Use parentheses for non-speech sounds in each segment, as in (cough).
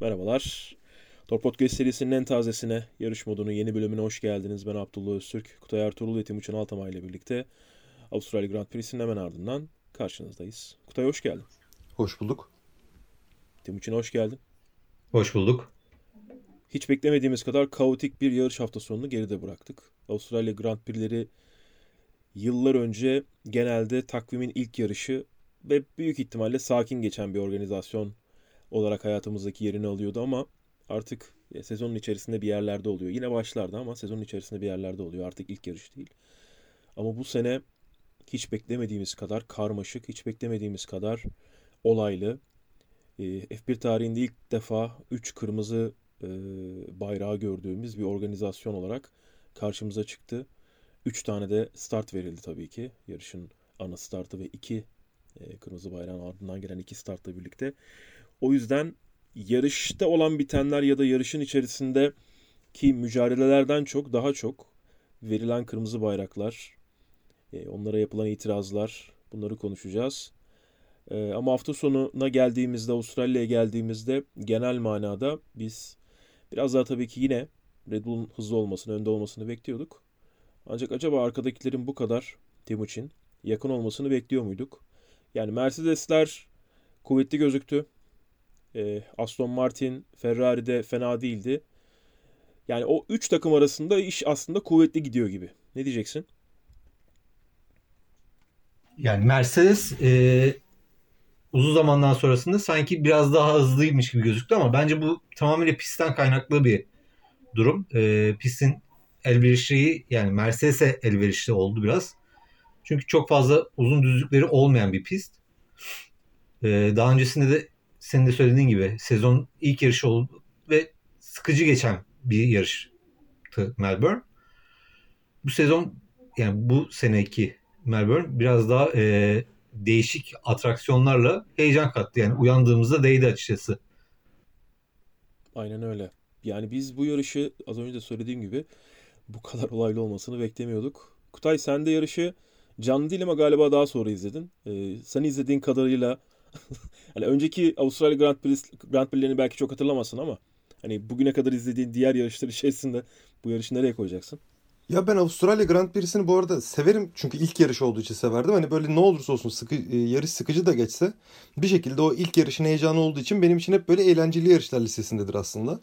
Merhabalar. Tor Podcast serisinin en tazesine, yarış modunun yeni bölümüne hoş geldiniz. Ben Abdullah Öztürk, Kutay Ertuğrul ve Timuçin Altamay ile birlikte Avustralya Grand Prix'sinin hemen ardından karşınızdayız. Kutay hoş geldin. Hoş bulduk. Timuçin hoş geldin. Hoş bulduk. Hiç beklemediğimiz kadar kaotik bir yarış hafta sonunu geride bıraktık. Avustralya Grand Prix'leri yıllar önce genelde takvimin ilk yarışı ve büyük ihtimalle sakin geçen bir organizasyon olarak hayatımızdaki yerini alıyordu ama artık e, sezonun içerisinde bir yerlerde oluyor. Yine başlarda ama sezonun içerisinde bir yerlerde oluyor. Artık ilk yarış değil. Ama bu sene hiç beklemediğimiz kadar karmaşık, hiç beklemediğimiz kadar olaylı. E, F1 tarihinde ilk defa 3 kırmızı e, bayrağı gördüğümüz bir organizasyon olarak karşımıza çıktı. 3 tane de start verildi tabii ki. Yarışın ana startı ve 2 kırmızı bayrağın ardından gelen 2 startla birlikte. O yüzden yarışta olan bitenler ya da yarışın içerisinde ki mücadelelerden çok daha çok verilen kırmızı bayraklar, e, onlara yapılan itirazlar bunları konuşacağız. E, ama hafta sonuna geldiğimizde Avustralya'ya geldiğimizde genel manada biz biraz daha tabii ki yine Red Bull'un hızlı olmasını, önde olmasını bekliyorduk. Ancak acaba arkadakilerin bu kadar Timuçin yakın olmasını bekliyor muyduk? Yani Mercedesler kuvvetli gözüktü. E, Aston Martin, Ferrari de fena değildi. Yani o üç takım arasında iş aslında kuvvetli gidiyor gibi. Ne diyeceksin? Yani Mercedes e, uzun zamandan sonrasında sanki biraz daha hızlıymış gibi gözüktü ama bence bu tamamıyla pistten kaynaklı bir durum. E, pistin elverişliği yani Mercedes'e elverişli oldu biraz. Çünkü çok fazla uzun düzlükleri olmayan bir pist. E, daha öncesinde de senin de söylediğin gibi sezon ilk yarışı oldu ve sıkıcı geçen bir yarıştı Melbourne. Bu sezon yani bu seneki Melbourne biraz daha e, değişik atraksiyonlarla heyecan kattı. Yani uyandığımızda değdi açıkçası. Aynen öyle. Yani biz bu yarışı az önce de söylediğim gibi bu kadar olaylı olmasını beklemiyorduk. Kutay sen de yarışı canlı değil ama galiba daha sonra izledin. Ee, sen izlediğin kadarıyla (laughs) hani önceki Avustralya Grand Prix Grand Prix'lerini belki çok hatırlamazsın ama hani bugüne kadar izlediğin diğer yarışlar içerisinde bu yarışı nereye koyacaksın? Ya ben Avustralya Grand Prix'sini bu arada severim çünkü ilk yarış olduğu için severdim. Hani böyle ne olursa olsun sıkı, e, yarış sıkıcı da geçse bir şekilde o ilk yarışın heyecanı olduğu için benim için hep böyle eğlenceli yarışlar listesindedir aslında.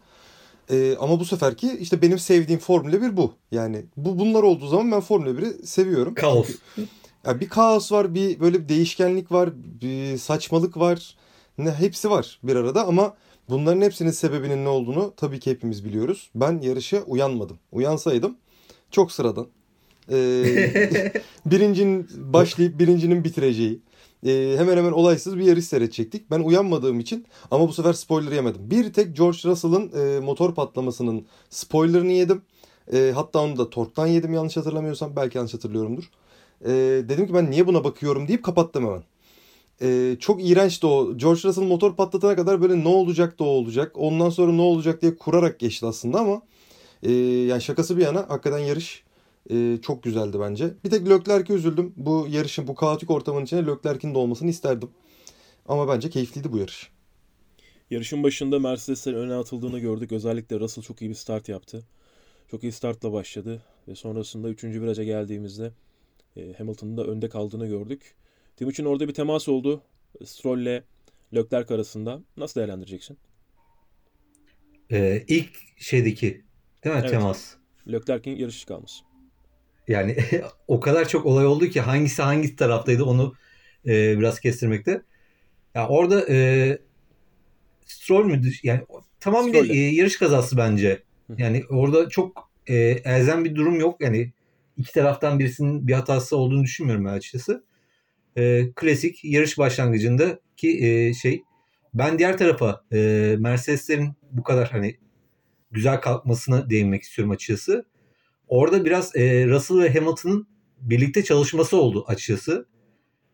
Ee, ama bu seferki işte benim sevdiğim Formula 1 bu. Yani bu bunlar olduğu zaman ben Formula 1'i seviyorum. Kaos. Ya bir kaos var, bir böyle bir değişkenlik var, bir saçmalık var. Ne hepsi var bir arada ama bunların hepsinin sebebinin ne olduğunu tabii ki hepimiz biliyoruz. Ben yarışa uyanmadım. Uyansaydım çok sıradan. Ee, (laughs) birincinin başlayıp birincinin bitireceği. Ee, hemen hemen olaysız bir yarış seyredecektik. Ben uyanmadığım için ama bu sefer spoiler yemedim. Bir tek George Russell'ın e, motor patlamasının spoilerını yedim. E, hatta onu da Tork'tan yedim yanlış hatırlamıyorsam. Belki yanlış hatırlıyorumdur. E, dedim ki ben niye buna bakıyorum deyip kapattım hemen. E, çok iğrençti o. George Russell motor patlatana kadar böyle ne olacak da olacak. Ondan sonra ne olacak diye kurarak geçti aslında ama e, yani şakası bir yana hakikaten yarış e, çok güzeldi bence. Bir tek Leclerc'e üzüldüm. Bu yarışın bu kaotik ortamın içine Leclerc'in de olmasını isterdim. Ama bence keyifliydi bu yarış. Yarışın başında Mercedes'lerin öne atıldığını gördük. Özellikle Russell çok iyi bir start yaptı. Çok iyi startla başladı. Ve sonrasında 3. viraja geldiğimizde e, Hamilton'ın da önde kaldığını gördük. Timuçin orada bir temas oldu. Stroll ile Leclerc arasında. Nasıl değerlendireceksin? Ee, ilk şeydeki değil mi Evet. temas? Leclerc'in yarış kalması. Yani (laughs) o kadar çok olay oldu ki hangisi hangi taraftaydı onu e, biraz kestirmekte. Ya orada e, Stroll müydü? Yani tamamıyla Stroll'le. e, yarış kazası bence. Yani orada çok e, elzem bir durum yok. Yani iki taraftan birisinin bir hatası olduğunu düşünmüyorum ben açıkçası. E, klasik yarış başlangıcında ki e, şey ben diğer tarafa e, Mercedeslerin bu kadar hani güzel kalkmasına değinmek istiyorum açıkçası. Orada biraz e, Russell ve Hamilton'ın birlikte çalışması oldu açıkçası.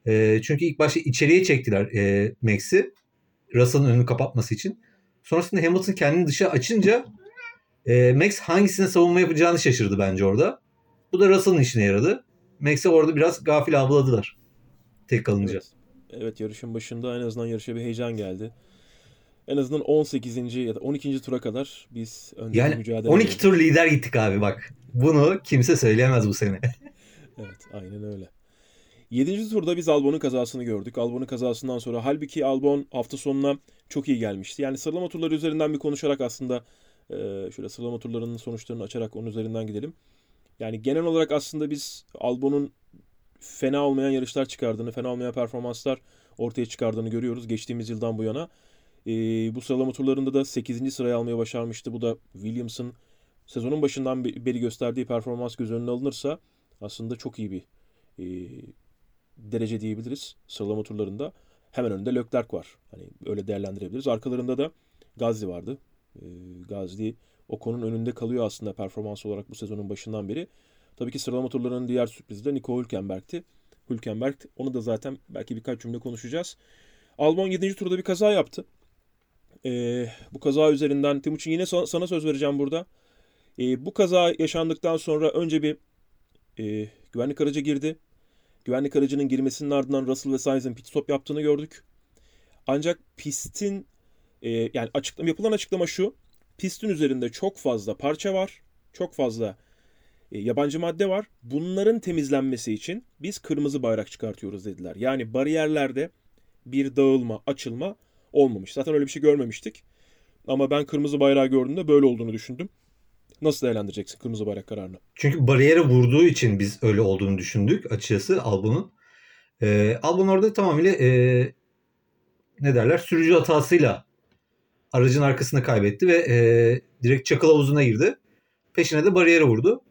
E, çünkü ilk başta içeriye çektiler e, Max'i. Russell'ın önünü kapatması için. Sonrasında Hamilton kendini dışa açınca e, Max hangisine savunma yapacağını şaşırdı bence orada. Bu da Russell'ın işine yaradı. Max'e orada biraz gafil avladılar. Tek kalınca. Evet. evet yarışın başında en azından yarışa bir heyecan geldi. en azından 18. ya da 12. tura kadar biz önde Yani mücadele 12 edelim. tur lider gittik abi bak. Bunu kimse söyleyemez bu sene. (laughs) Evet, aynen öyle. 7. turda biz Albon'un kazasını gördük. Albon'un kazasından sonra halbuki Albon hafta sonuna çok iyi gelmişti. Yani sıralama turları üzerinden bir konuşarak aslında şöyle sıralama turlarının sonuçlarını açarak onun üzerinden gidelim. Yani genel olarak aslında biz Albon'un fena olmayan yarışlar çıkardığını, fena olmayan performanslar ortaya çıkardığını görüyoruz geçtiğimiz yıldan bu yana. E, bu sıralama turlarında da 8. sırayı almaya başarmıştı. Bu da Williams'ın sezonun başından be- beri gösterdiği performans göz önüne alınırsa aslında çok iyi bir e, derece diyebiliriz sıralama turlarında. Hemen önünde Leclerc var. Hani öyle değerlendirebiliriz. Arkalarında da Gazli vardı. E, Gazli Ocon'un önünde kalıyor aslında performans olarak bu sezonun başından beri. Tabii ki sıralama turlarının diğer sürprizi de Nico Hülkenberg'ti. Hülkenberg onu da zaten belki birkaç cümle konuşacağız. Albon 7. turda bir kaza yaptı. E, bu kaza üzerinden Timuçin yine sana, söz vereceğim burada. E, bu kaza yaşandıktan sonra önce bir e, güvenlik aracı girdi. Güvenlik aracının girmesinin ardından Russell ve Sainz'in pit stop yaptığını gördük. Ancak pistin e, yani açıklama yapılan açıklama şu. Pistin üzerinde çok fazla parça var. Çok fazla e, yabancı madde var. Bunların temizlenmesi için biz kırmızı bayrak çıkartıyoruz dediler. Yani bariyerlerde bir dağılma, açılma olmamış. Zaten öyle bir şey görmemiştik. Ama ben kırmızı bayrağı gördüğümde böyle olduğunu düşündüm. Nasıl değerlendireceksin kırmızı bayrak kararını? Çünkü bariyere vurduğu için biz öyle olduğunu düşündük açıkçası Albon'un. Ee, Albon orada tamamıyla e, ne derler sürücü hatasıyla aracın arkasını kaybetti ve e, direkt çakıl havuzuna girdi. Peşine de bariyere vurdu.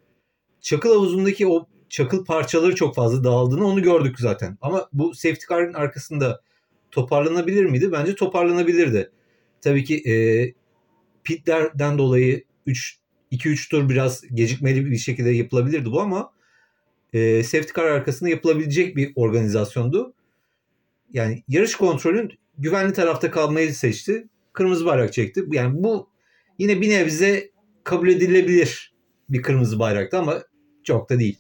Çakıl havuzundaki o çakıl parçaları çok fazla dağıldığını onu gördük zaten. Ama bu safety car'ın arkasında toparlanabilir miydi? Bence toparlanabilirdi. Tabii ki e, pitlerden dolayı 3 2-3 tur biraz gecikmeli bir şekilde yapılabilirdi bu ama e, safety car arkasında yapılabilecek bir organizasyondu. Yani yarış kontrolün güvenli tarafta kalmayı seçti. Kırmızı bayrak çekti. Yani bu yine bir nebze kabul edilebilir bir kırmızı bayraktı ama çok da değil.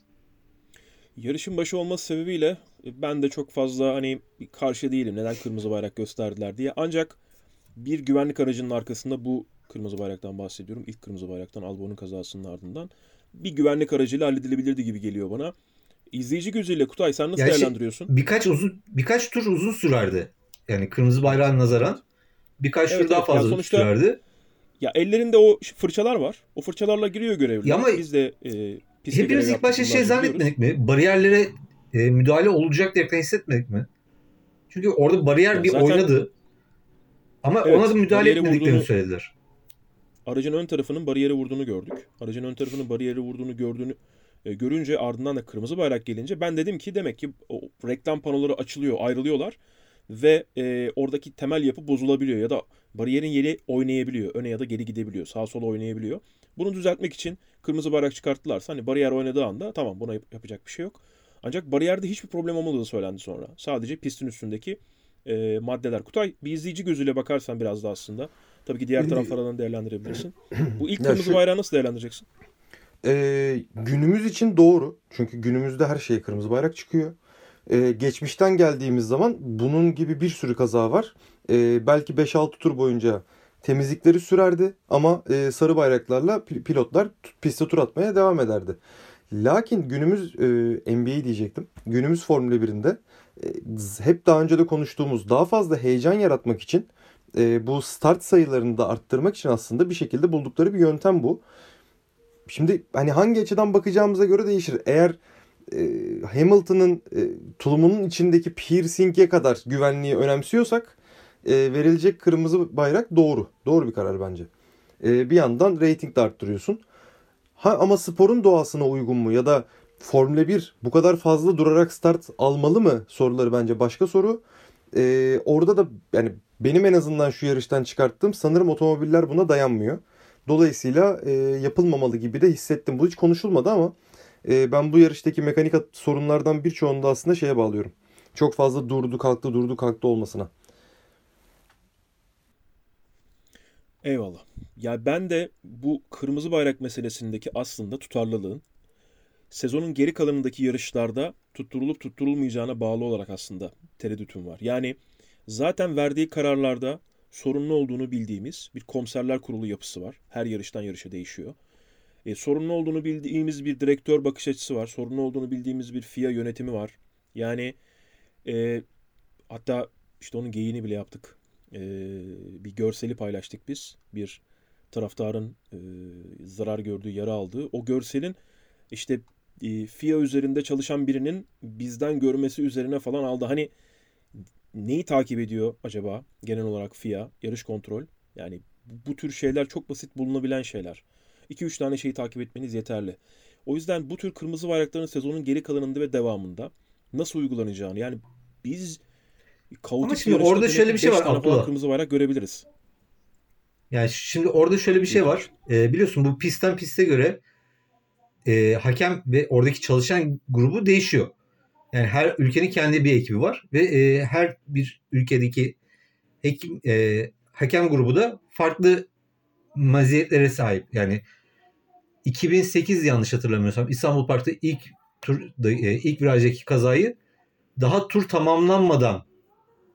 Yarışın başı olması sebebiyle ben de çok fazla hani karşı değilim. Neden kırmızı bayrak gösterdiler diye. Ancak bir güvenlik aracının arkasında bu kırmızı bayraktan bahsediyorum. İlk kırmızı bayraktan Albon'un kazasının ardından bir güvenlik aracıyla halledilebilirdi gibi geliyor bana. İzleyici gözüyle Kutay sen nasıl Ya şey- değerlendiriyorsun? Birkaç uzun birkaç tur uzun sürerdi. Yani kırmızı bayrağın nazaran birkaç Evet, tur daha evet. Fazla sonuçta- sürerdi. Ya ellerinde o fırçalar var. O fırçalarla giriyor görevliler. Ya ama Biz de e, Hepimiz ilk başta şey zannetmedik mi? Bariyerlere e, müdahale olacak diye hissetmedik mi? Çünkü orada bariyer Ya bir zaten- oynadı. Ama Evet, ona da müdahale etmediklerini vurduğunu- söylediler. Aracın ön tarafının bariyere vurduğunu gördük. Aracın ön tarafının bariyere vurduğunu gördüğünü e, görünce ardından da kırmızı bayrak gelince ben dedim ki demek ki o reklam panoları açılıyor, ayrılıyorlar ve e, oradaki temel yapı bozulabiliyor ya da bariyerin yeri oynayabiliyor. Öne ya da geri gidebiliyor. Sağa sola oynayabiliyor. Bunu düzeltmek için kırmızı bayrak çıkarttılarsa hani bariyer oynadığı anda tamam buna yap- yapacak bir şey yok. Ancak bariyerde hiçbir problem olmadığı söylendi sonra. Sadece pistin üstündeki e, maddeler. Kutay bir izleyici gözüyle bakarsan biraz da aslında. Tabii ki diğer taraflardan değerlendirebilirsin. Bu ilk kırmızı şu- bayrağı nasıl değerlendireceksin? Ee, günümüz için doğru. Çünkü günümüzde her şeye kırmızı bayrak çıkıyor. Ee, geçmişten geldiğimiz zaman bunun gibi bir sürü kaza var. Ee, belki 5-6 tur boyunca temizlikleri sürerdi ama e, sarı bayraklarla pil- pilotlar piste tur atmaya devam ederdi. Lakin günümüz e, NBA diyecektim. Günümüz Formula 1'inde e, hep daha önce de konuştuğumuz daha fazla heyecan yaratmak için e, bu start sayılarını da arttırmak için aslında bir şekilde buldukları bir yöntem bu. Şimdi hani hangi açıdan bakacağımıza göre değişir. Eğer Hamilton'ın e, tulumunun içindeki piercing'e kadar güvenliği önemsiyorsak e, verilecek kırmızı bayrak doğru. Doğru bir karar bence. E, bir yandan rating de arttırıyorsun. Ha, ama sporun doğasına uygun mu ya da Formula 1 bu kadar fazla durarak start almalı mı soruları bence başka soru. E, orada da yani benim en azından şu yarıştan çıkarttığım sanırım otomobiller buna dayanmıyor. Dolayısıyla e, yapılmamalı gibi de hissettim. Bu hiç konuşulmadı ama e, ben bu yarıştaki mekanik sorunlardan birçoğunu da aslında şeye bağlıyorum. Çok fazla durdu kalktı durdu kalktı olmasına. Eyvallah. Ya ben de bu kırmızı bayrak meselesindeki aslında tutarlılığın sezonun geri kalanındaki yarışlarda tutturulup tutturulmayacağına bağlı olarak aslında tereddütüm var. Yani zaten verdiği kararlarda sorunlu olduğunu bildiğimiz bir komiserler kurulu yapısı var. Her yarıştan yarışa değişiyor. E, sorunlu olduğunu bildiğimiz bir direktör bakış açısı var. Sorunlu olduğunu bildiğimiz bir FIA yönetimi var. Yani e, hatta işte onun geyini bile yaptık. E, bir görseli paylaştık biz. Bir taraftarın e, zarar gördüğü, yara aldığı. O görselin işte e, FIA üzerinde çalışan birinin bizden görmesi üzerine falan aldı. Hani neyi takip ediyor acaba genel olarak FIA, yarış kontrol? Yani bu tür şeyler çok basit bulunabilen şeyler. 2-3 tane şeyi takip etmeniz yeterli. O yüzden bu tür kırmızı bayrakların sezonun geri kalanında ve devamında nasıl uygulanacağını yani biz kaotik şimdi orada şöyle bir şey var Abdullah. kırmızı bayrak görebiliriz. Yani şimdi orada şöyle bir şey var. Ee, biliyorsun bu pistten piste göre e, hakem ve oradaki çalışan grubu değişiyor. Yani her ülkenin kendi bir ekibi var ve e, her bir ülkedeki hekim, e, hakem grubu da farklı maziyetlere sahip. Yani 2008 yanlış hatırlamıyorsam İstanbul Park'ta ilk tur e, ilk virajdaki kazayı daha tur tamamlanmadan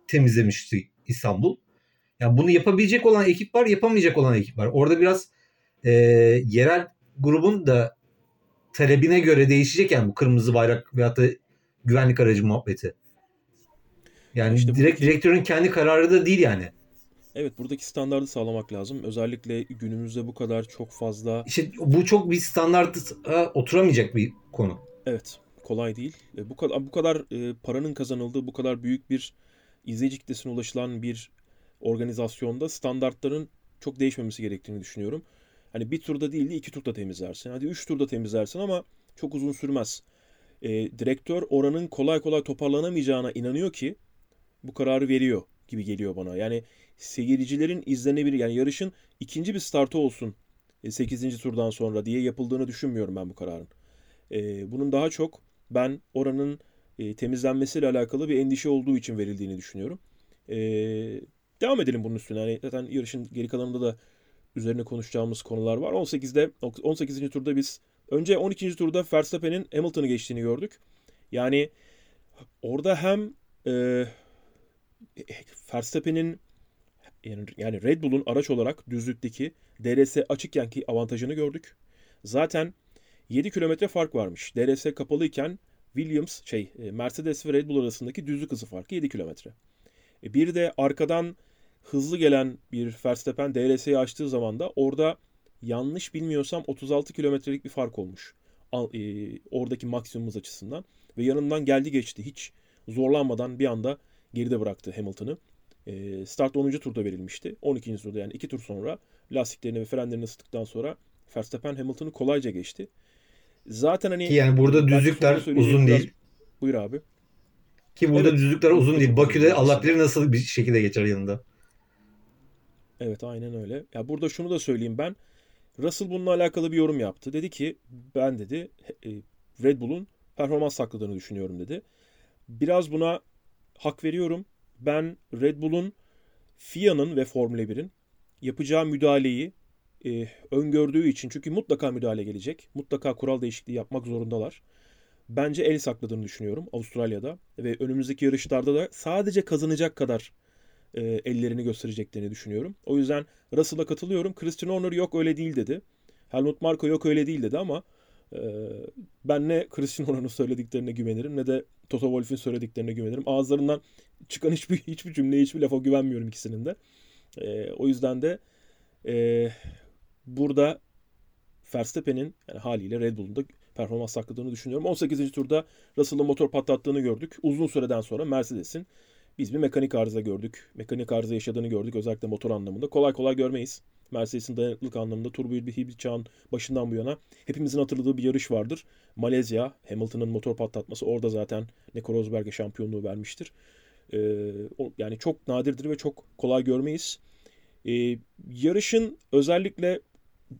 temizlemişti İstanbul. Yani bunu yapabilecek olan ekip var, yapamayacak olan ekip var. Orada biraz e, yerel grubun da talebine göre değişecek yani bu kırmızı bayrak veyahut da güvenlik aracı muhabbeti. Yani işte direkt buradaki... direktörün kendi kararı da değil yani. Evet buradaki standardı sağlamak lazım. Özellikle günümüzde bu kadar çok fazla... İşte bu çok bir standartta oturamayacak bir konu. Evet kolay değil. E, bu kadar bu kadar e, paranın kazanıldığı, bu kadar büyük bir izleyici kitlesine ulaşılan bir organizasyonda standartların çok değişmemesi gerektiğini düşünüyorum. Hani bir turda değil de iki turda temizlersin. Hadi üç turda temizlersin ama çok uzun sürmez. E, direktör oranın kolay kolay toparlanamayacağına inanıyor ki bu kararı veriyor gibi geliyor bana. Yani seyircilerin izlenebilir yani yarışın ikinci bir startı olsun 8. E, turdan sonra diye yapıldığını düşünmüyorum ben bu kararın. E, bunun daha çok ben oranın e, temizlenmesiyle alakalı bir endişe olduğu için verildiğini düşünüyorum. Devam edelim bunun üstüne. Yani zaten yarışın geri kalanında da üzerine konuşacağımız konular var. 18'de 18. turda biz önce 12. turda Verstappen'in Hamilton'ı geçtiğini gördük. Yani orada hem e, Verstappen'in yani Red Bull'un araç olarak düzlükteki DRS açıkkenki avantajını gördük. Zaten 7 kilometre fark varmış. DRS kapalıyken Williams şey e, Mercedes ve Red Bull arasındaki düzlük hızı farkı 7 kilometre. E, bir de arkadan hızlı gelen bir Verstappen DRS'yi açtığı zaman da orada yanlış bilmiyorsam 36 kilometrelik bir fark olmuş. E, oradaki maksimum hız açısından. Ve yanından geldi geçti. Hiç zorlanmadan bir anda geride bıraktı Hamilton'ı. Start 10. turda verilmişti. 12. turda yani 2 tur sonra lastiklerini ve frenlerini ısıttıktan sonra Verstappen Hamilton'ı kolayca geçti. Zaten hani Ki yani burada düzlükler uzun değil. Buyur abi. Ki burada evet. düzlükler uzun değil. Bakü'de Allah bilir nasıl bir şekilde geçer yanında. Evet aynen öyle. Ya burada şunu da söyleyeyim ben. Russell bununla alakalı bir yorum yaptı. Dedi ki ben dedi e, Red Bull'un performans sakladığını düşünüyorum dedi. Biraz buna hak veriyorum. Ben Red Bull'un FIA'nın ve Formula 1'in yapacağı müdahaleyi e, öngördüğü için çünkü mutlaka müdahale gelecek. Mutlaka kural değişikliği yapmak zorundalar. Bence el sakladığını düşünüyorum Avustralya'da ve önümüzdeki yarışlarda da sadece kazanacak kadar e, ellerini göstereceklerini düşünüyorum. O yüzden Russell'a katılıyorum. Christian Horner yok öyle değil dedi. Helmut Marko yok öyle değil dedi ama e, ben ne Christian Horner'ın söylediklerine güvenirim ne de Toto Wolff'in söylediklerine güvenirim. Ağızlarından çıkan hiçbir hiçbir cümleye hiçbir lafa güvenmiyorum ikisinin de. E, o yüzden de e, burada Verstappen'in yani haliyle Red Bull'un da performans sakladığını düşünüyorum. 18. turda Russell'ın motor patlattığını gördük. Uzun süreden sonra Mercedes'in biz bir mekanik arıza gördük. Mekanik arıza yaşadığını gördük özellikle motor anlamında. Kolay kolay görmeyiz. Mercedes'in dayanıklılık anlamında turbo bir hibrit çağın başından bu yana hepimizin hatırladığı bir yarış vardır. Malezya, Hamilton'ın motor patlatması orada zaten Nico Rosberg'e şampiyonluğu vermiştir. Ee, yani çok nadirdir ve çok kolay görmeyiz. Ee, yarışın özellikle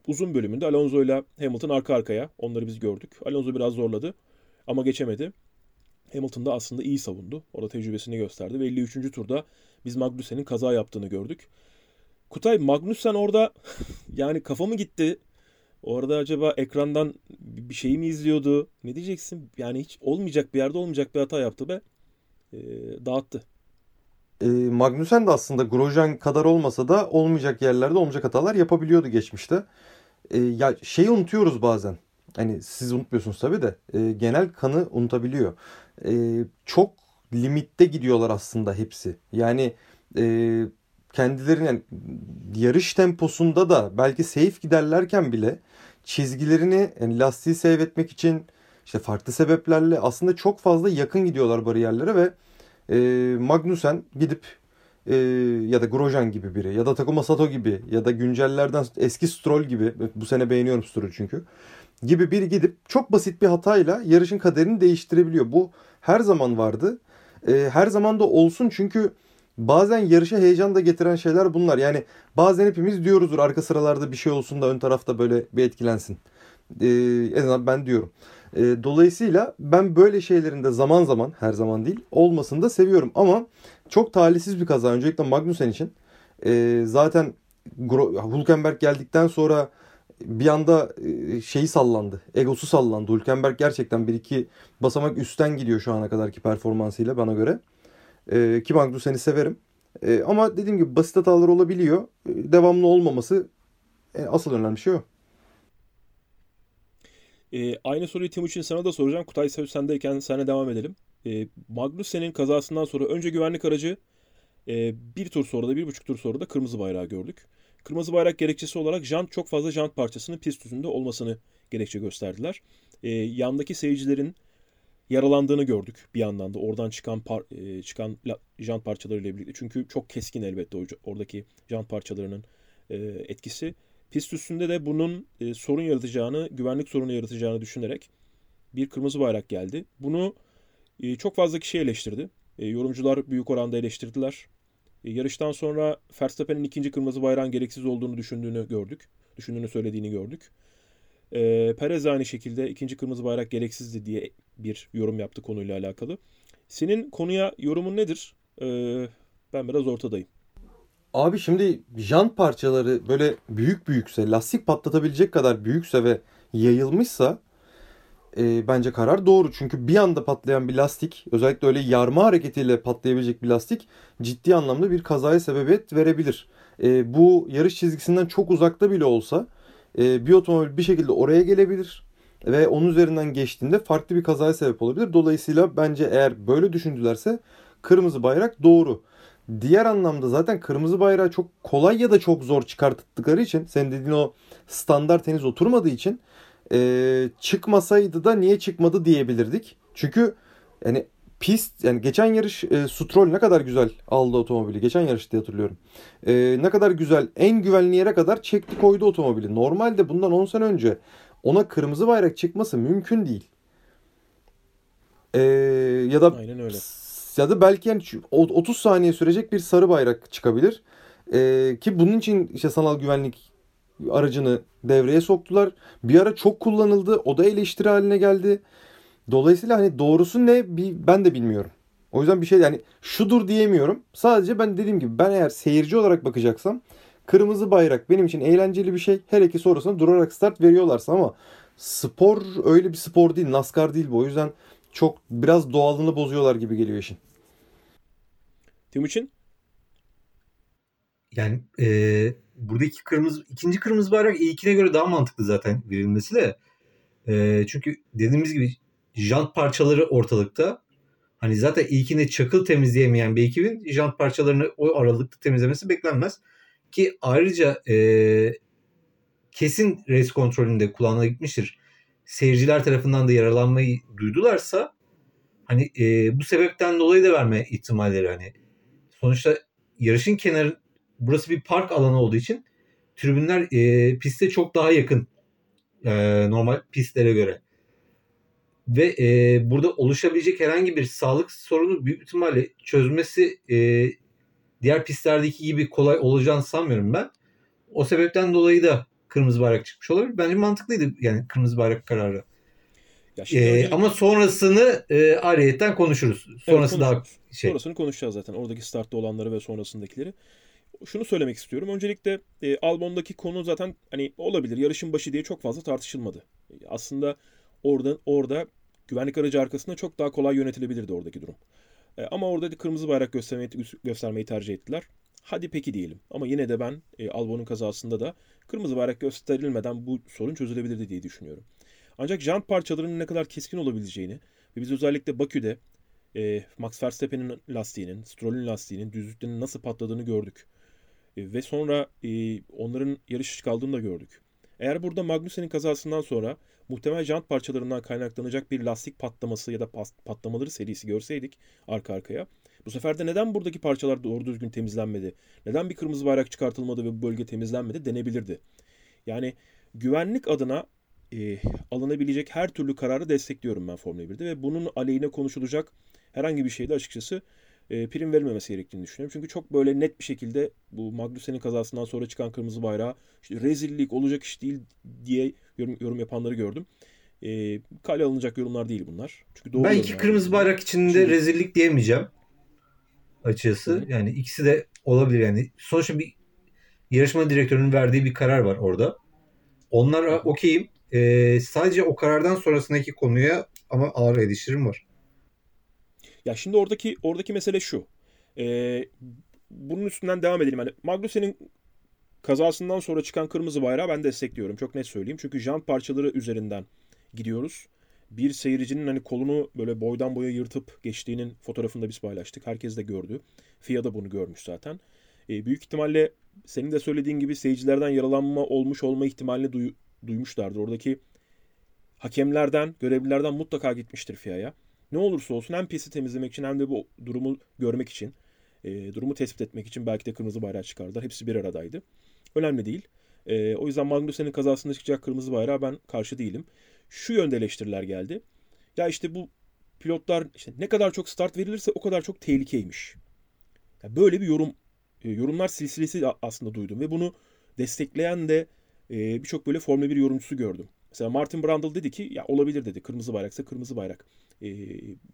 uzun bölümünde Alonso ile Hamilton arka arkaya. Onları biz gördük. Alonso biraz zorladı ama geçemedi. Hamilton da aslında iyi savundu. Orada tecrübesini gösterdi ve 53. turda biz Magnussen'in kaza yaptığını gördük. Kutay Magnussen orada (laughs) yani kafa mı gitti? Orada acaba ekrandan bir şey mi izliyordu? Ne diyeceksin? Yani hiç olmayacak bir yerde olmayacak bir hata yaptı ve e, dağıttı. e, Magnussen de aslında Grosjean kadar olmasa da olmayacak yerlerde olmayacak hatalar yapabiliyordu geçmişte. E, ya şeyi unutuyoruz bazen. Hani siz unutmuyorsunuz tabii de e, genel kanı unutabiliyor. E, çok limitte gidiyorlar aslında hepsi. Yani e, kendilerinin yani yarış temposunda da belki safe giderlerken bile çizgilerini yani lastiği save etmek için işte farklı sebeplerle aslında çok fazla yakın gidiyorlar bariyerlere ve e, Magnussen gidip e, ya da Grosjean gibi biri ya da Takuma Sato gibi ya da güncellerden eski Stroll gibi bu sene beğeniyorum Stroll çünkü gibi biri gidip çok basit bir hatayla yarışın kaderini değiştirebiliyor. Bu her zaman vardı. E, her zaman da olsun çünkü bazen yarışa heyecan da getiren şeyler bunlar. Yani bazen hepimiz diyoruzdur arka sıralarda bir şey olsun da ön tarafta böyle bir etkilensin. E, en azından ben diyorum. E, dolayısıyla ben böyle şeylerin de zaman zaman her zaman değil olmasını da seviyorum. Ama çok talihsiz bir kaza. Öncelikle Magnussen için. E, zaten Hülkenberg geldikten sonra bir anda e, şeyi sallandı. Egosu sallandı. Hülkenberg gerçekten bir iki basamak üstten gidiyor şu ana kadarki performansıyla bana göre. E, ki Magnussen'i severim. E, ama dediğim gibi basit hatalar olabiliyor. E, devamlı olmaması e, asıl önemli şey o. E, aynı soruyu Timuçin sana da soracağım. Kutay sendeyken sana devam edelim. E, Magnussen'in kazasından sonra önce güvenlik aracı e, bir tur sonra da bir buçuk tur sonra da kırmızı bayrağı gördük. Kırmızı bayrak gerekçesi olarak jant çok fazla jant parçasının pist üstünde olmasını gerekçe gösterdiler. E, yandaki seyircilerin yaralandığını gördük bir yandan da oradan çıkan par, e, çıkan jant parçalarıyla birlikte. Çünkü çok keskin elbette oradaki jant parçalarının e, etkisi. Pist üstünde de bunun e, sorun yaratacağını, güvenlik sorunu yaratacağını düşünerek bir kırmızı bayrak geldi. Bunu e, çok fazla kişi eleştirdi. E, yorumcular büyük oranda eleştirdiler. E, yarıştan sonra Verstappen'in ikinci kırmızı bayrağın gereksiz olduğunu düşündüğünü gördük. Düşündüğünü söylediğini gördük. E, Perez aynı şekilde ikinci kırmızı bayrak gereksizdi diye bir yorum yaptı konuyla alakalı. Senin konuya yorumun nedir? E, ben biraz ortadayım. Abi şimdi jant parçaları böyle büyük büyükse, lastik patlatabilecek kadar büyükse ve yayılmışsa e, bence karar doğru. Çünkü bir anda patlayan bir lastik, özellikle öyle yarma hareketiyle patlayabilecek bir lastik ciddi anlamda bir kazaya sebebiyet verebilir. E, bu yarış çizgisinden çok uzakta bile olsa e, bir otomobil bir şekilde oraya gelebilir ve onun üzerinden geçtiğinde farklı bir kazaya sebep olabilir. Dolayısıyla bence eğer böyle düşündülerse kırmızı bayrak doğru. Diğer anlamda zaten kırmızı bayrağı çok kolay ya da çok zor çıkarttıkları için senin dediğin o standart henüz oturmadığı için e, çıkmasaydı da niye çıkmadı diyebilirdik. Çünkü yani pist yani geçen yarış e, Stroll ne kadar güzel aldı otomobili. Geçen yarış diye hatırlıyorum. E, ne kadar güzel en güvenli yere kadar çekti koydu otomobili. Normalde bundan 10 sene önce ona kırmızı bayrak çıkması mümkün değil. E, ya da Aynen öyle. Ya da belki yani 30 saniye sürecek bir sarı bayrak çıkabilir. E, ki bunun için işte sanal güvenlik aracını devreye soktular. Bir ara çok kullanıldı. O da eleştiri haline geldi. Dolayısıyla hani doğrusu ne ben de bilmiyorum. O yüzden bir şey yani şudur diyemiyorum. Sadece ben dediğim gibi ben eğer seyirci olarak bakacaksam kırmızı bayrak benim için eğlenceli bir şey. Her iki sonrasında durarak start veriyorlarsa ama spor öyle bir spor değil. NASCAR değil bu. O yüzden çok biraz doğalını bozuyorlar gibi geliyor işin. Timuçin? Yani e, buradaki kırmızı ikinci kırmızı bayrak ilkine göre daha mantıklı zaten verilmesi de. E, çünkü dediğimiz gibi jant parçaları ortalıkta. Hani zaten ilkinde çakıl temizleyemeyen bir ekibin jant parçalarını o aralıkta temizlemesi beklenmez. Ki ayrıca e, kesin race kontrolünde kulağına gitmiştir. Seyirciler tarafından da yaralanmayı duydularsa hani e, bu sebepten dolayı da verme ihtimalleri hani sonuçta yarışın kenarı burası bir park alanı olduğu için tribünler e, piste çok daha yakın e, normal pistlere göre. Ve e, burada oluşabilecek herhangi bir sağlık sorunu büyük ihtimalle çözmesi e, diğer pistlerdeki gibi kolay olacağını sanmıyorum ben. O sebepten dolayı da kırmızı bayrak çıkmış olabilir. Bence mantıklıydı yani kırmızı bayrak kararı. Ee, önce... Ama sonrasını e, ayrıyetten konuşuruz. Sonrası evet, daha şey. Sonrasını konuşacağız zaten. Oradaki startta olanları ve sonrasındakileri şunu söylemek istiyorum. Öncelikle e, Albon'daki konu zaten hani olabilir. Yarışın başı diye çok fazla tartışılmadı. Aslında orada orada güvenlik aracı arkasında çok daha kolay yönetilebilirdi oradaki durum. E, ama orada da kırmızı bayrak göstermeyi, göstermeyi tercih ettiler. Hadi peki diyelim. Ama yine de ben e, Albon'un kazasında da kırmızı bayrak gösterilmeden bu sorun çözülebilirdi diye düşünüyorum. Ancak jant parçalarının ne kadar keskin olabileceğini ve biz özellikle Bakü'de e, Max Verstappen'in lastiğinin, Stroll'ün lastiğinin düzlüklerinin nasıl patladığını gördük. E, ve sonra e, onların yarış kaldığını da gördük. Eğer burada Magnussen'in kazasından sonra muhtemel jant parçalarından kaynaklanacak bir lastik patlaması ya da patlamaları serisi görseydik arka arkaya. Bu sefer de neden buradaki parçalar doğru düzgün temizlenmedi? Neden bir kırmızı bayrak çıkartılmadı ve bu bölge temizlenmedi denebilirdi. Yani güvenlik adına e, alınabilecek her türlü kararı destekliyorum ben Formula 1'de ve bunun aleyhine konuşulacak herhangi bir şeyde açıkçası e, prim verilmemesi gerektiğini düşünüyorum. Çünkü çok böyle net bir şekilde bu Magnussen'in kazasından sonra çıkan kırmızı bayrağı işte rezillik olacak iş değil diye yorum, yorum yapanları gördüm. E, kale alınacak yorumlar değil bunlar. Çünkü doğru ben iki kırmızı bayrak içinde Şimdi... rezillik diyemeyeceğim açıkçası. Hı. Yani ikisi de olabilir yani. Sonuçta bir yarışma direktörünün verdiği bir karar var orada. Onlara okeyim. Ee, sadece o karardan sonrasındaki konuya ama ağır eleştirim var. Ya şimdi oradaki oradaki mesele şu. Ee, bunun üstünden devam edelim. Yani Magnussen'in kazasından sonra çıkan kırmızı bayrağı ben destekliyorum. Çok net söyleyeyim. Çünkü jant parçaları üzerinden gidiyoruz. Bir seyircinin hani kolunu böyle boydan boya yırtıp geçtiğinin fotoğrafını da biz paylaştık. Herkes de gördü. FIA da bunu görmüş zaten. E, büyük ihtimalle senin de söylediğin gibi seyircilerden yaralanma olmuş olma ihtimalini duy, duymuşlardır. Oradaki hakemlerden, görevlilerden mutlaka gitmiştir FIA'ya. Ne olursa olsun hem pisti temizlemek için hem de bu durumu görmek için, e, durumu tespit etmek için belki de kırmızı bayrağı çıkardılar. Hepsi bir aradaydı. Önemli değil. E, o yüzden Magnussen'in kazasında çıkacak kırmızı bayrağı ben karşı değilim. Şu yönde eleştiriler geldi. Ya işte bu pilotlar işte ne kadar çok start verilirse o kadar çok tehlikeymiş. Yani böyle bir yorum e, yorumlar silsilesi aslında duydum ve bunu destekleyen de e, birçok böyle Formula 1 yorumcusu gördüm. Mesela Martin Brundle dedi ki ya olabilir dedi. Kırmızı bayraksa kırmızı bayrak. E,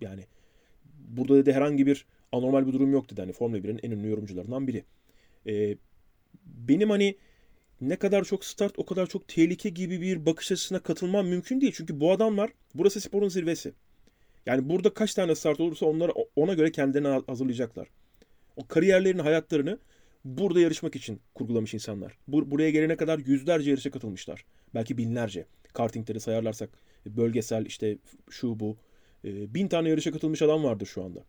yani burada dedi herhangi bir anormal bir durum yok dedi. Hani Formula 1'in en ünlü yorumcularından biri. E, benim hani ne kadar çok start o kadar çok tehlike gibi bir bakış açısına katılmam mümkün değil. Çünkü bu adamlar burası sporun zirvesi. Yani burada kaç tane start olursa onlara ona göre kendilerini hazırlayacaklar. O kariyerlerini, hayatlarını burada yarışmak için kurgulamış insanlar. Bur- buraya gelene kadar yüzlerce yarışa katılmışlar. Belki binlerce. Kartingleri sayarlarsak bölgesel işte şu bu. E, bin tane yarışa katılmış adam vardır şu anda.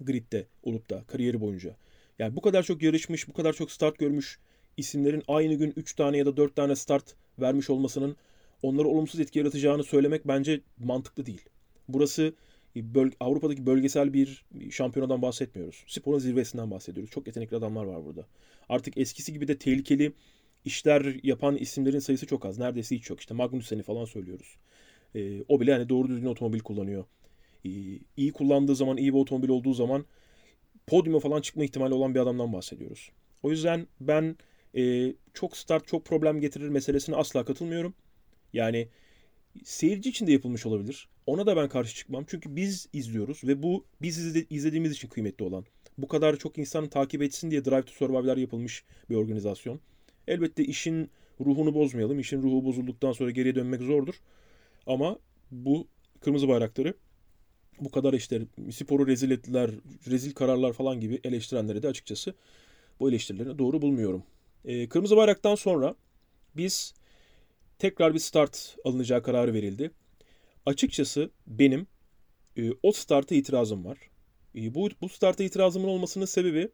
Grid'de olup da kariyeri boyunca. Yani bu kadar çok yarışmış, bu kadar çok start görmüş isimlerin aynı gün 3 tane ya da 4 tane start vermiş olmasının onlara olumsuz etki yaratacağını söylemek bence mantıklı değil. Burası böl Avrupa'daki bölgesel bir şampiyonadan bahsetmiyoruz. Sporun zirvesinden bahsediyoruz. Çok yetenekli adamlar var burada. Artık eskisi gibi de tehlikeli işler yapan isimlerin sayısı çok az. Neredeyse hiç yok. İşte Magnussen'i falan söylüyoruz. Ee, o bile hani doğru düzgün otomobil kullanıyor. Ee, iyi kullandığı zaman, iyi bir otomobil olduğu zaman podyuma falan çıkma ihtimali olan bir adamdan bahsediyoruz. O yüzden ben e, çok start, çok problem getirir meselesine asla katılmıyorum. Yani seyirci için de yapılmış olabilir. Ona da ben karşı çıkmam. Çünkü biz izliyoruz ve bu biz izlediğimiz için kıymetli olan. Bu kadar çok insanın takip etsin diye Drive to Survive'lar yapılmış bir organizasyon. Elbette işin ruhunu bozmayalım. İşin ruhu bozulduktan sonra geriye dönmek zordur. Ama bu kırmızı bayrakları bu kadar işte sporu rezil ettiler, rezil kararlar falan gibi eleştirenleri de açıkçası bu eleştirilerini doğru bulmuyorum. E, kırmızı bayraktan sonra biz tekrar bir start alınacağı kararı verildi. Açıkçası benim e, o starta itirazım var. E, bu, bu starta itirazımın olmasının sebebi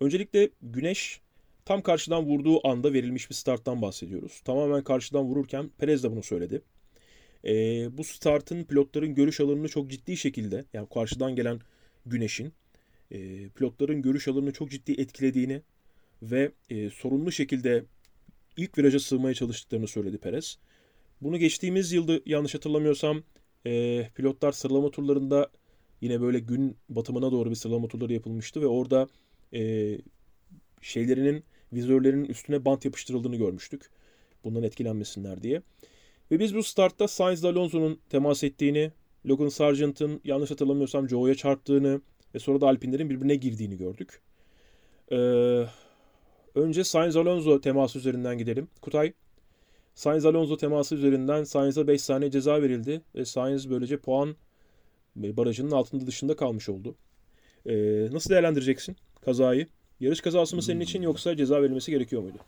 öncelikle güneş tam karşıdan vurduğu anda verilmiş bir starttan bahsediyoruz. Tamamen karşıdan vururken Perez de bunu söyledi. E, bu startın pilotların görüş alanını çok ciddi şekilde yani karşıdan gelen güneşin e, pilotların görüş alanını çok ciddi etkilediğini ve e, sorunlu şekilde ilk viraja sığmaya çalıştıklarını söyledi Perez. Bunu geçtiğimiz yılda yanlış hatırlamıyorsam e, pilotlar sıralama turlarında yine böyle gün batımına doğru bir sıralama turları yapılmıştı ve orada e, şeylerinin vizörlerinin üstüne bant yapıştırıldığını görmüştük. Bundan etkilenmesinler diye. Ve biz bu startta Sainz Alonso'nun temas ettiğini, Logan Sargent'ın yanlış hatırlamıyorsam Joe'ya çarptığını ve sonra da Alpinlerin birbirine girdiğini gördük. Ee, Önce Sainz Alonso teması üzerinden gidelim. Kutay. Sainz Alonso teması üzerinden Sainz'a 5 saniye ceza verildi ve Sainz böylece puan barajının altında dışında kalmış oldu. Ee, nasıl değerlendireceksin kazayı? Yarış kazası mı senin için yoksa ceza verilmesi gerekiyor muydu?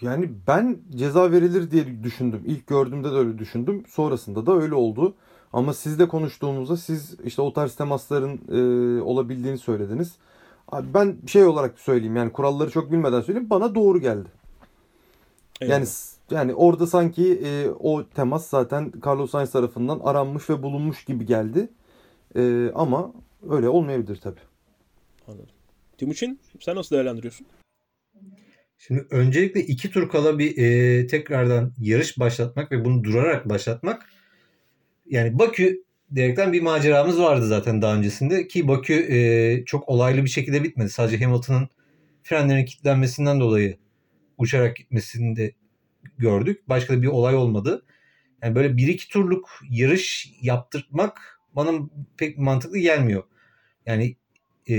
Yani ben ceza verilir diye düşündüm. İlk gördüğümde de öyle düşündüm. Sonrasında da öyle oldu. Ama sizle konuştuğumuzda siz işte o tarz temasların e, olabildiğini söylediniz. Abi ben şey olarak söyleyeyim yani kuralları çok bilmeden söyleyeyim bana doğru geldi. Eyvallah. Yani yani orada sanki e, o temas zaten Carlos Sainz tarafından aranmış ve bulunmuş gibi geldi. E, ama öyle olmayabilir tabii. Anladım. Timuçin sen nasıl değerlendiriyorsun? Şimdi öncelikle iki tur kala bir e, tekrardan yarış başlatmak ve bunu durarak başlatmak. Yani Bakü diyerekten bir maceramız vardı zaten daha öncesinde ki Bakü e, çok olaylı bir şekilde bitmedi. Sadece Hamilton'ın frenlerin kilitlenmesinden dolayı uçarak gitmesini de gördük. Başka da bir olay olmadı. Yani böyle bir iki turluk yarış yaptırmak bana pek mantıklı gelmiyor. Yani e,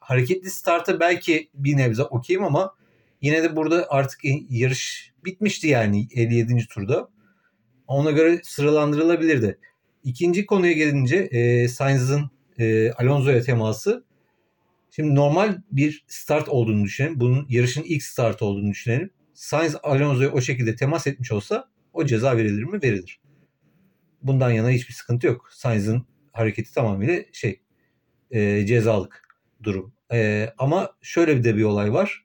hareketli starta belki bir nebze okeyim ama yine de burada artık yarış bitmişti yani 57. turda. Ona göre sıralandırılabilirdi. İkinci konuya gelince e, Sainz'ın e, Alonso'ya teması. Şimdi normal bir start olduğunu düşünelim. Bunun yarışın ilk start olduğunu düşünelim. Sainz Alonso'ya o şekilde temas etmiş olsa o ceza verilir mi? Verilir. Bundan yana hiçbir sıkıntı yok. Sainz'ın hareketi tamamıyla şey e, cezalık durum. E, ama şöyle bir de bir olay var.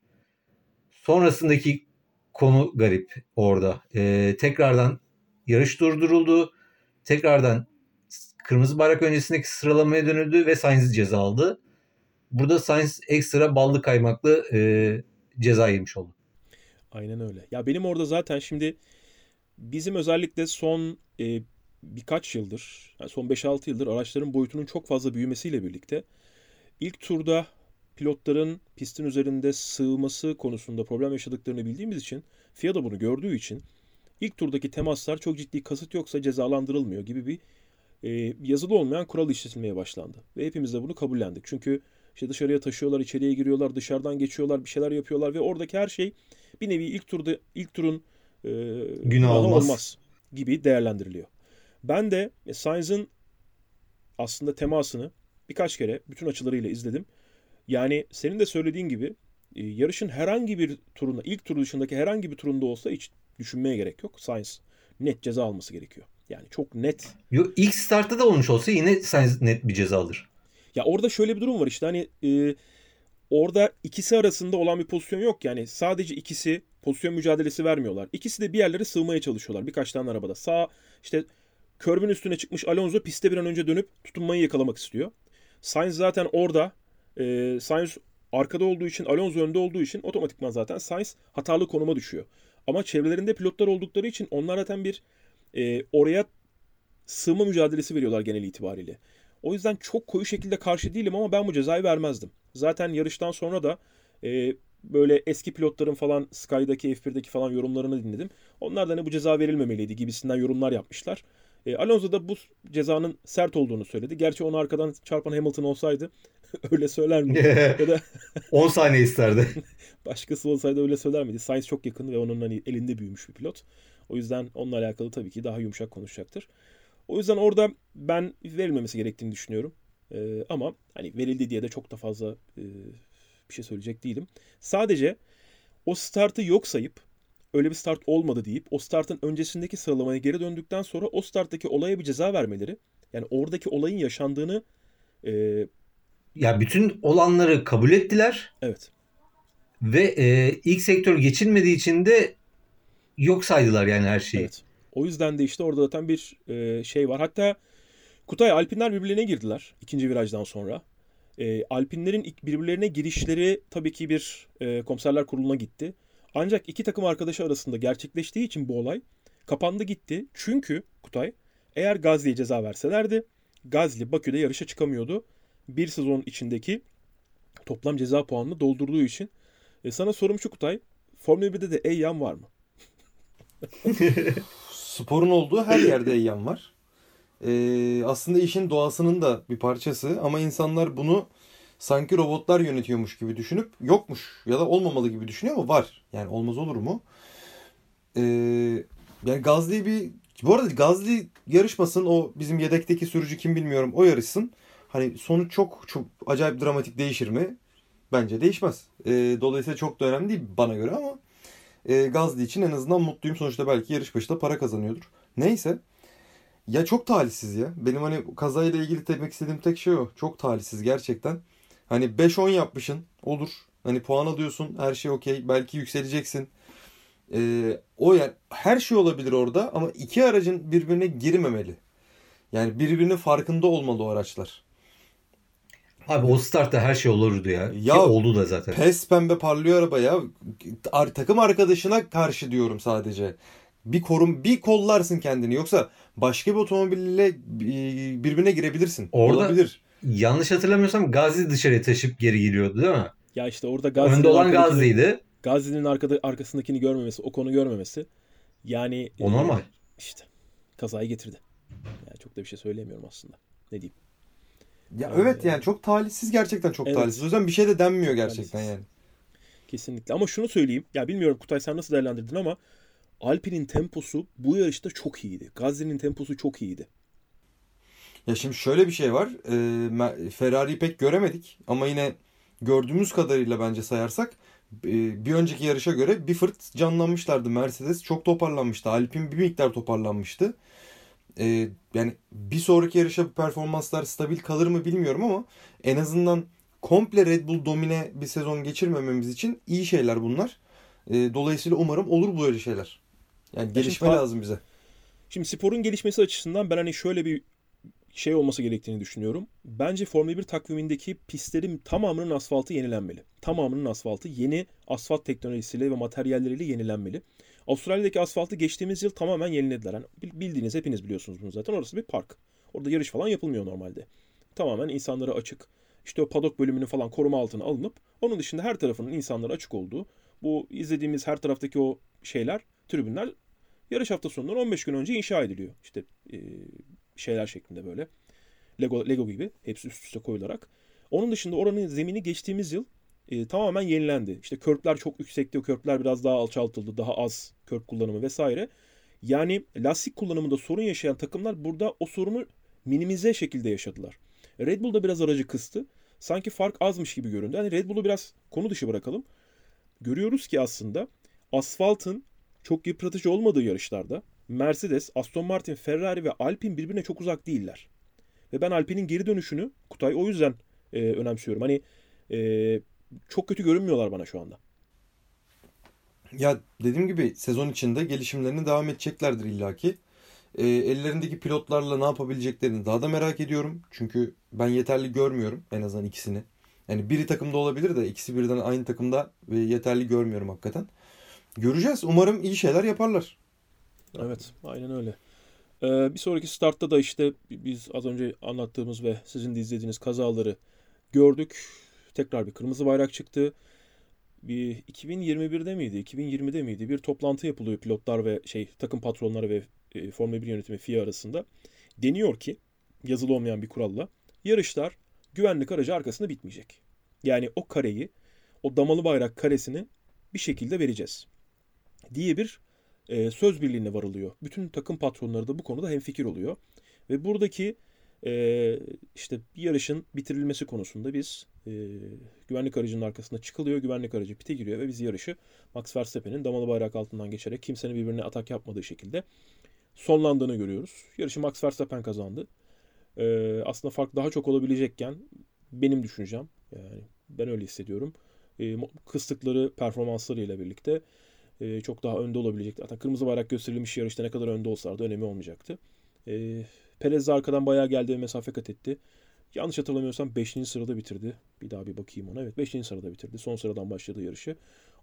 Sonrasındaki konu garip orada. E, tekrardan yarış durduruldu. Tekrardan kırmızı bayrak öncesindeki sıralamaya dönüldü ve Sainz ceza aldı. Burada Sainz ekstra ballı kaymaklı e, ceza yemiş oldu. Aynen öyle. Ya benim orada zaten şimdi bizim özellikle son e, birkaç yıldır, yani son 5-6 yıldır araçların boyutunun çok fazla büyümesiyle birlikte ilk turda pilotların pistin üzerinde sığması konusunda problem yaşadıklarını bildiğimiz için FIA da bunu gördüğü için ilk turdaki temaslar çok ciddi kasıt yoksa cezalandırılmıyor gibi bir e, yazılı olmayan kural işletilmeye başlandı. Ve hepimiz de bunu kabullendik. Çünkü işte dışarıya taşıyorlar, içeriye giriyorlar, dışarıdan geçiyorlar, bir şeyler yapıyorlar ve oradaki her şey bir nevi ilk turda ilk turun e, Günah olmaz. olmaz gibi değerlendiriliyor. Ben de e, Sainz'ın aslında temasını birkaç kere bütün açılarıyla izledim. Yani senin de söylediğin gibi e, yarışın herhangi bir turunda, ilk tur dışındaki herhangi bir turunda olsa hiç düşünmeye gerek yok. Sainz net ceza alması gerekiyor. Yani çok net. Yo, ilk startta da olmuş olsa yine Sainz net bir ceza alır. Ya orada şöyle bir durum var işte hani e, orada ikisi arasında olan bir pozisyon yok yani sadece ikisi pozisyon mücadelesi vermiyorlar. İkisi de bir yerlere sığmaya çalışıyorlar birkaç tane arabada. Sağ işte körbün üstüne çıkmış Alonso piste bir an önce dönüp tutunmayı yakalamak istiyor. Sainz zaten orada e, Sainz arkada olduğu için Alonso önde olduğu için otomatikman zaten Sainz hatalı konuma düşüyor. Ama çevrelerinde pilotlar oldukları için onlar zaten bir e, oraya sığma mücadelesi veriyorlar genel itibariyle. O yüzden çok koyu şekilde karşı değilim ama ben bu cezayı vermezdim. Zaten yarıştan sonra da e, böyle eski pilotların falan Sky'daki F1'deki falan yorumlarını dinledim. Onlar da hani bu ceza verilmemeliydi gibisinden yorumlar yapmışlar. E, Alonso da bu cezanın sert olduğunu söyledi. Gerçi onu arkadan çarpan Hamilton olsaydı (laughs) öyle söyler miydi? (laughs) ya da 10 saniye isterdi. (laughs) başkası olsaydı öyle söyler miydi? Sainz çok yakın ve onun hani elinde büyümüş bir pilot. O yüzden onunla alakalı tabii ki daha yumuşak konuşacaktır. O yüzden orada ben verilmemesi gerektiğini düşünüyorum. Ee, ama hani verildi diye de çok da fazla e, bir şey söyleyecek değilim. Sadece o startı yok sayıp öyle bir start olmadı deyip o startın öncesindeki sıralamaya geri döndükten sonra o starttaki olaya bir ceza vermeleri yani oradaki olayın yaşandığını e, ya bütün olanları kabul ettiler evet ve e, ilk sektör geçilmediği için de yok saydılar yani her şeyi. evet. O yüzden de işte orada zaten bir e, şey var. Hatta Kutay Alpinler birbirlerine girdiler ikinci virajdan sonra. E, Alpinlerin ilk birbirlerine girişleri tabii ki bir e, komiserler kuruluna gitti. Ancak iki takım arkadaşı arasında gerçekleştiği için bu olay kapandı gitti. Çünkü Kutay eğer Gazli'ye ceza verselerdi Gazli Bakü'de yarışa çıkamıyordu. Bir sezon içindeki toplam ceza puanını doldurduğu için. E, sana sorum şu Kutay. Formula 1'de de Eyyam var mı? (laughs) Sporun olduğu her yerde eyyam var. Ee, aslında işin doğasının da bir parçası ama insanlar bunu sanki robotlar yönetiyormuş gibi düşünüp yokmuş ya da olmamalı gibi düşünüyor ama var. Yani olmaz olur mu? Ee, yani Gazli bir bu arada Gazli yarışmasın o bizim yedekteki sürücü kim bilmiyorum o yarışsın. Hani sonuç çok çok acayip dramatik değişir mi? Bence değişmez. E, dolayısıyla çok da önemli değil bana göre ama e, Gazli için en azından mutluyum. Sonuçta belki yarış başında para kazanıyordur. Neyse. Ya çok talihsiz ya. Benim hani kazayla ilgili demek istediğim tek şey o. Çok talihsiz gerçekten. Hani 5-10 yapmışın. Olur. Hani puan alıyorsun. Her şey okey. Belki yükseleceksin. Ee, o yani her şey olabilir orada ama iki aracın birbirine girmemeli. Yani birbirinin farkında olmalı o araçlar. Abi o startta her şey olurdu ya. Ya, Ki oldu da zaten. Pes pembe parlıyor araba ya. Ar- takım arkadaşına karşı diyorum sadece. Bir korum bir kollarsın kendini yoksa başka bir otomobille e, birbirine girebilirsin. Orada- Olabilir. Yanlış hatırlamıyorsam Gazi dışarıya taşıp geri geliyordu değil mi? Ya işte orada Gazi'nin Önde olan Gazi'ydi. Gazi'nin arkada, arkasındakini görmemesi, o konu görmemesi. Yani O e, normal. işte kazayı getirdi. Yani çok da bir şey söyleyemiyorum aslında. Ne diyeyim? Ya Ee, evet yani çok talihsiz gerçekten çok evet. talihsiz. O yüzden bir şey de denmiyor gerçekten Talihsiz. yani. Kesinlikle. Ama şunu söyleyeyim. Ya bilmiyorum Kutay sen nasıl değerlendirdin ama Alpine'in temposu bu yarışta çok iyiydi. Gazi'nin temposu çok iyiydi. Ya şimdi şöyle bir şey var. Ee, Ferrari'yi pek göremedik ama yine gördüğümüz kadarıyla bence sayarsak e, bir önceki yarışa göre bir fırt canlanmışlardı. Mercedes çok toparlanmıştı. Alpine bir miktar toparlanmıştı. Ee, yani bir sonraki yarışa bu performanslar stabil kalır mı bilmiyorum ama en azından komple Red Bull domine bir sezon geçirmememiz için iyi şeyler bunlar. Ee, dolayısıyla umarım olur böyle şeyler. Yani gelişme fa- lazım bize. Şimdi sporun gelişmesi açısından ben hani şöyle bir şey olması gerektiğini düşünüyorum. Bence Formula 1 takvimindeki pistlerin tamamının asfaltı yenilenmeli. Tamamının asfaltı yeni asfalt teknolojisiyle ve materyalleriyle yenilenmeli. Avustralya'daki asfaltı geçtiğimiz yıl tamamen yenilediler. Yani bil- bildiğiniz hepiniz biliyorsunuz bunu zaten. Orası bir park. Orada yarış falan yapılmıyor normalde. Tamamen insanlara açık. İşte o padok bölümünün falan koruma altına alınıp onun dışında her tarafının insanlara açık olduğu bu izlediğimiz her taraftaki o şeyler, tribünler yarış hafta sonundan 15 gün önce inşa ediliyor. İşte e, şeyler şeklinde böyle. Lego, Lego gibi hepsi üst üste koyularak. Onun dışında oranın zemini geçtiğimiz yıl e, tamamen yenilendi. İşte körpler çok yüksekti. O körpler biraz daha alçaltıldı. Daha az körp kullanımı vesaire. Yani lastik kullanımında sorun yaşayan takımlar burada o sorunu minimize şekilde yaşadılar. Red Bull da biraz aracı kıstı. Sanki fark azmış gibi göründü. Hani Red Bull'u biraz konu dışı bırakalım. Görüyoruz ki aslında asfaltın çok yıpratıcı olmadığı yarışlarda Mercedes, Aston Martin, Ferrari ve Alpine birbirine çok uzak değiller. Ve ben Alpine'in geri dönüşünü Kutay o yüzden e, önemsiyorum. Hani e, çok kötü görünmüyorlar bana şu anda. Ya dediğim gibi sezon içinde gelişimlerini devam edeceklerdir illaki. E, ellerindeki pilotlarla ne yapabileceklerini daha da merak ediyorum. Çünkü ben yeterli görmüyorum en azından ikisini. Yani biri takımda olabilir de ikisi birden aynı takımda ve yeterli görmüyorum hakikaten. Göreceğiz. Umarım iyi şeyler yaparlar. Evet, aynen öyle. Ee, bir sonraki startta da işte biz az önce anlattığımız ve sizin de izlediğiniz kazaları gördük. Tekrar bir kırmızı bayrak çıktı. Bir 2021'de miydi, 2020'de miydi? Bir toplantı yapılıyor pilotlar ve şey takım patronları ve e, Formula 1 yönetimi FIA arasında. Deniyor ki yazılı olmayan bir kuralla yarışlar güvenlik aracı arkasında bitmeyecek. Yani o kareyi, o damalı bayrak karesini bir şekilde vereceğiz diye bir e, söz birliğine varılıyor. Bütün takım patronları da bu konuda hemfikir oluyor. Ve buradaki e, işte yarışın bitirilmesi konusunda biz e, güvenlik aracının arkasında çıkılıyor. Güvenlik aracı pite giriyor ve biz yarışı Max Verstappen'in damalı bayrak altından geçerek kimsenin birbirine atak yapmadığı şekilde sonlandığını görüyoruz. Yarışı Max Verstappen kazandı. E, aslında fark daha çok olabilecekken benim düşüncem yani ben öyle hissediyorum. E, kıstıkları performanslarıyla birlikte e, çok daha önde olabilecekti. Zaten kırmızı bayrak gösterilmiş yarışta ne kadar önde olsalardı önemi olmayacaktı. E, Perez de arkadan bayağı geldi ve mesafe kat etti. Yanlış hatırlamıyorsam 5. sırada bitirdi. Bir daha bir bakayım ona. Evet 5. sırada bitirdi. Son sıradan başladı yarışı.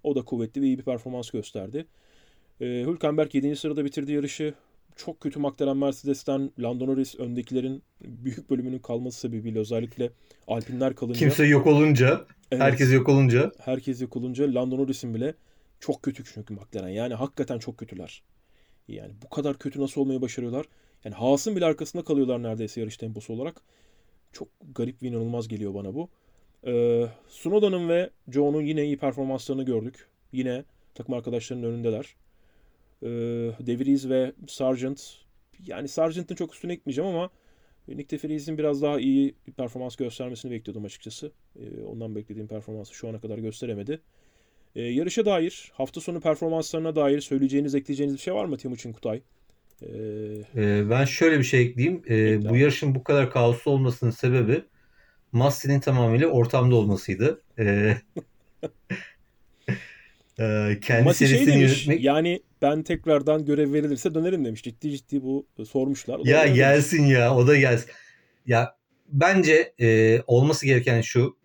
O da kuvvetli ve iyi bir performans gösterdi. E, Hülkenberg 7. sırada bitirdi yarışı. Çok kötü McLaren Mercedes'ten Lando Norris öndekilerin büyük bölümünün kalması sebebiyle özellikle Alpinler kalınca. Kimse yok olunca, Evet. herkes yok olunca herkes yok olunca Lando Norris'in bile çok kötü çünkü McLaren. Yani hakikaten çok kötüler. Yani bu kadar kötü nasıl olmayı başarıyorlar? Yani Haas'ın bile arkasında kalıyorlar neredeyse yarış temposu olarak. Çok garip ve inanılmaz geliyor bana bu. Ee, Sunoda'nın ve Joe'nun yine iyi performanslarını gördük. Yine takım arkadaşlarının önündeler. Ee, De ve Sargent yani Sargent'ın çok üstüne gitmeyeceğim ama Nick de biraz daha iyi bir performans göstermesini bekliyordum açıkçası. E, ondan beklediğim performansı şu ana kadar gösteremedi. E, yarışa dair, hafta sonu performanslarına dair söyleyeceğiniz, ekleyeceğiniz bir şey var mı Timuçin Kutay? E, ee, ben şöyle bir şey ekleyeyim. Ee, bu yarışın bu kadar kaoslu olmasının sebebi Masti'nin tamamıyla ortamda olmasıydı. Ee, (laughs) e, kendi Masi serisini şey demiş, yönetmek... Yani ben tekrardan görev verilirse dönerim demiş. Ciddi ciddi bu e, sormuşlar. O ya gelsin demiş. ya o da gelsin. Ya bence e, olması gereken şu.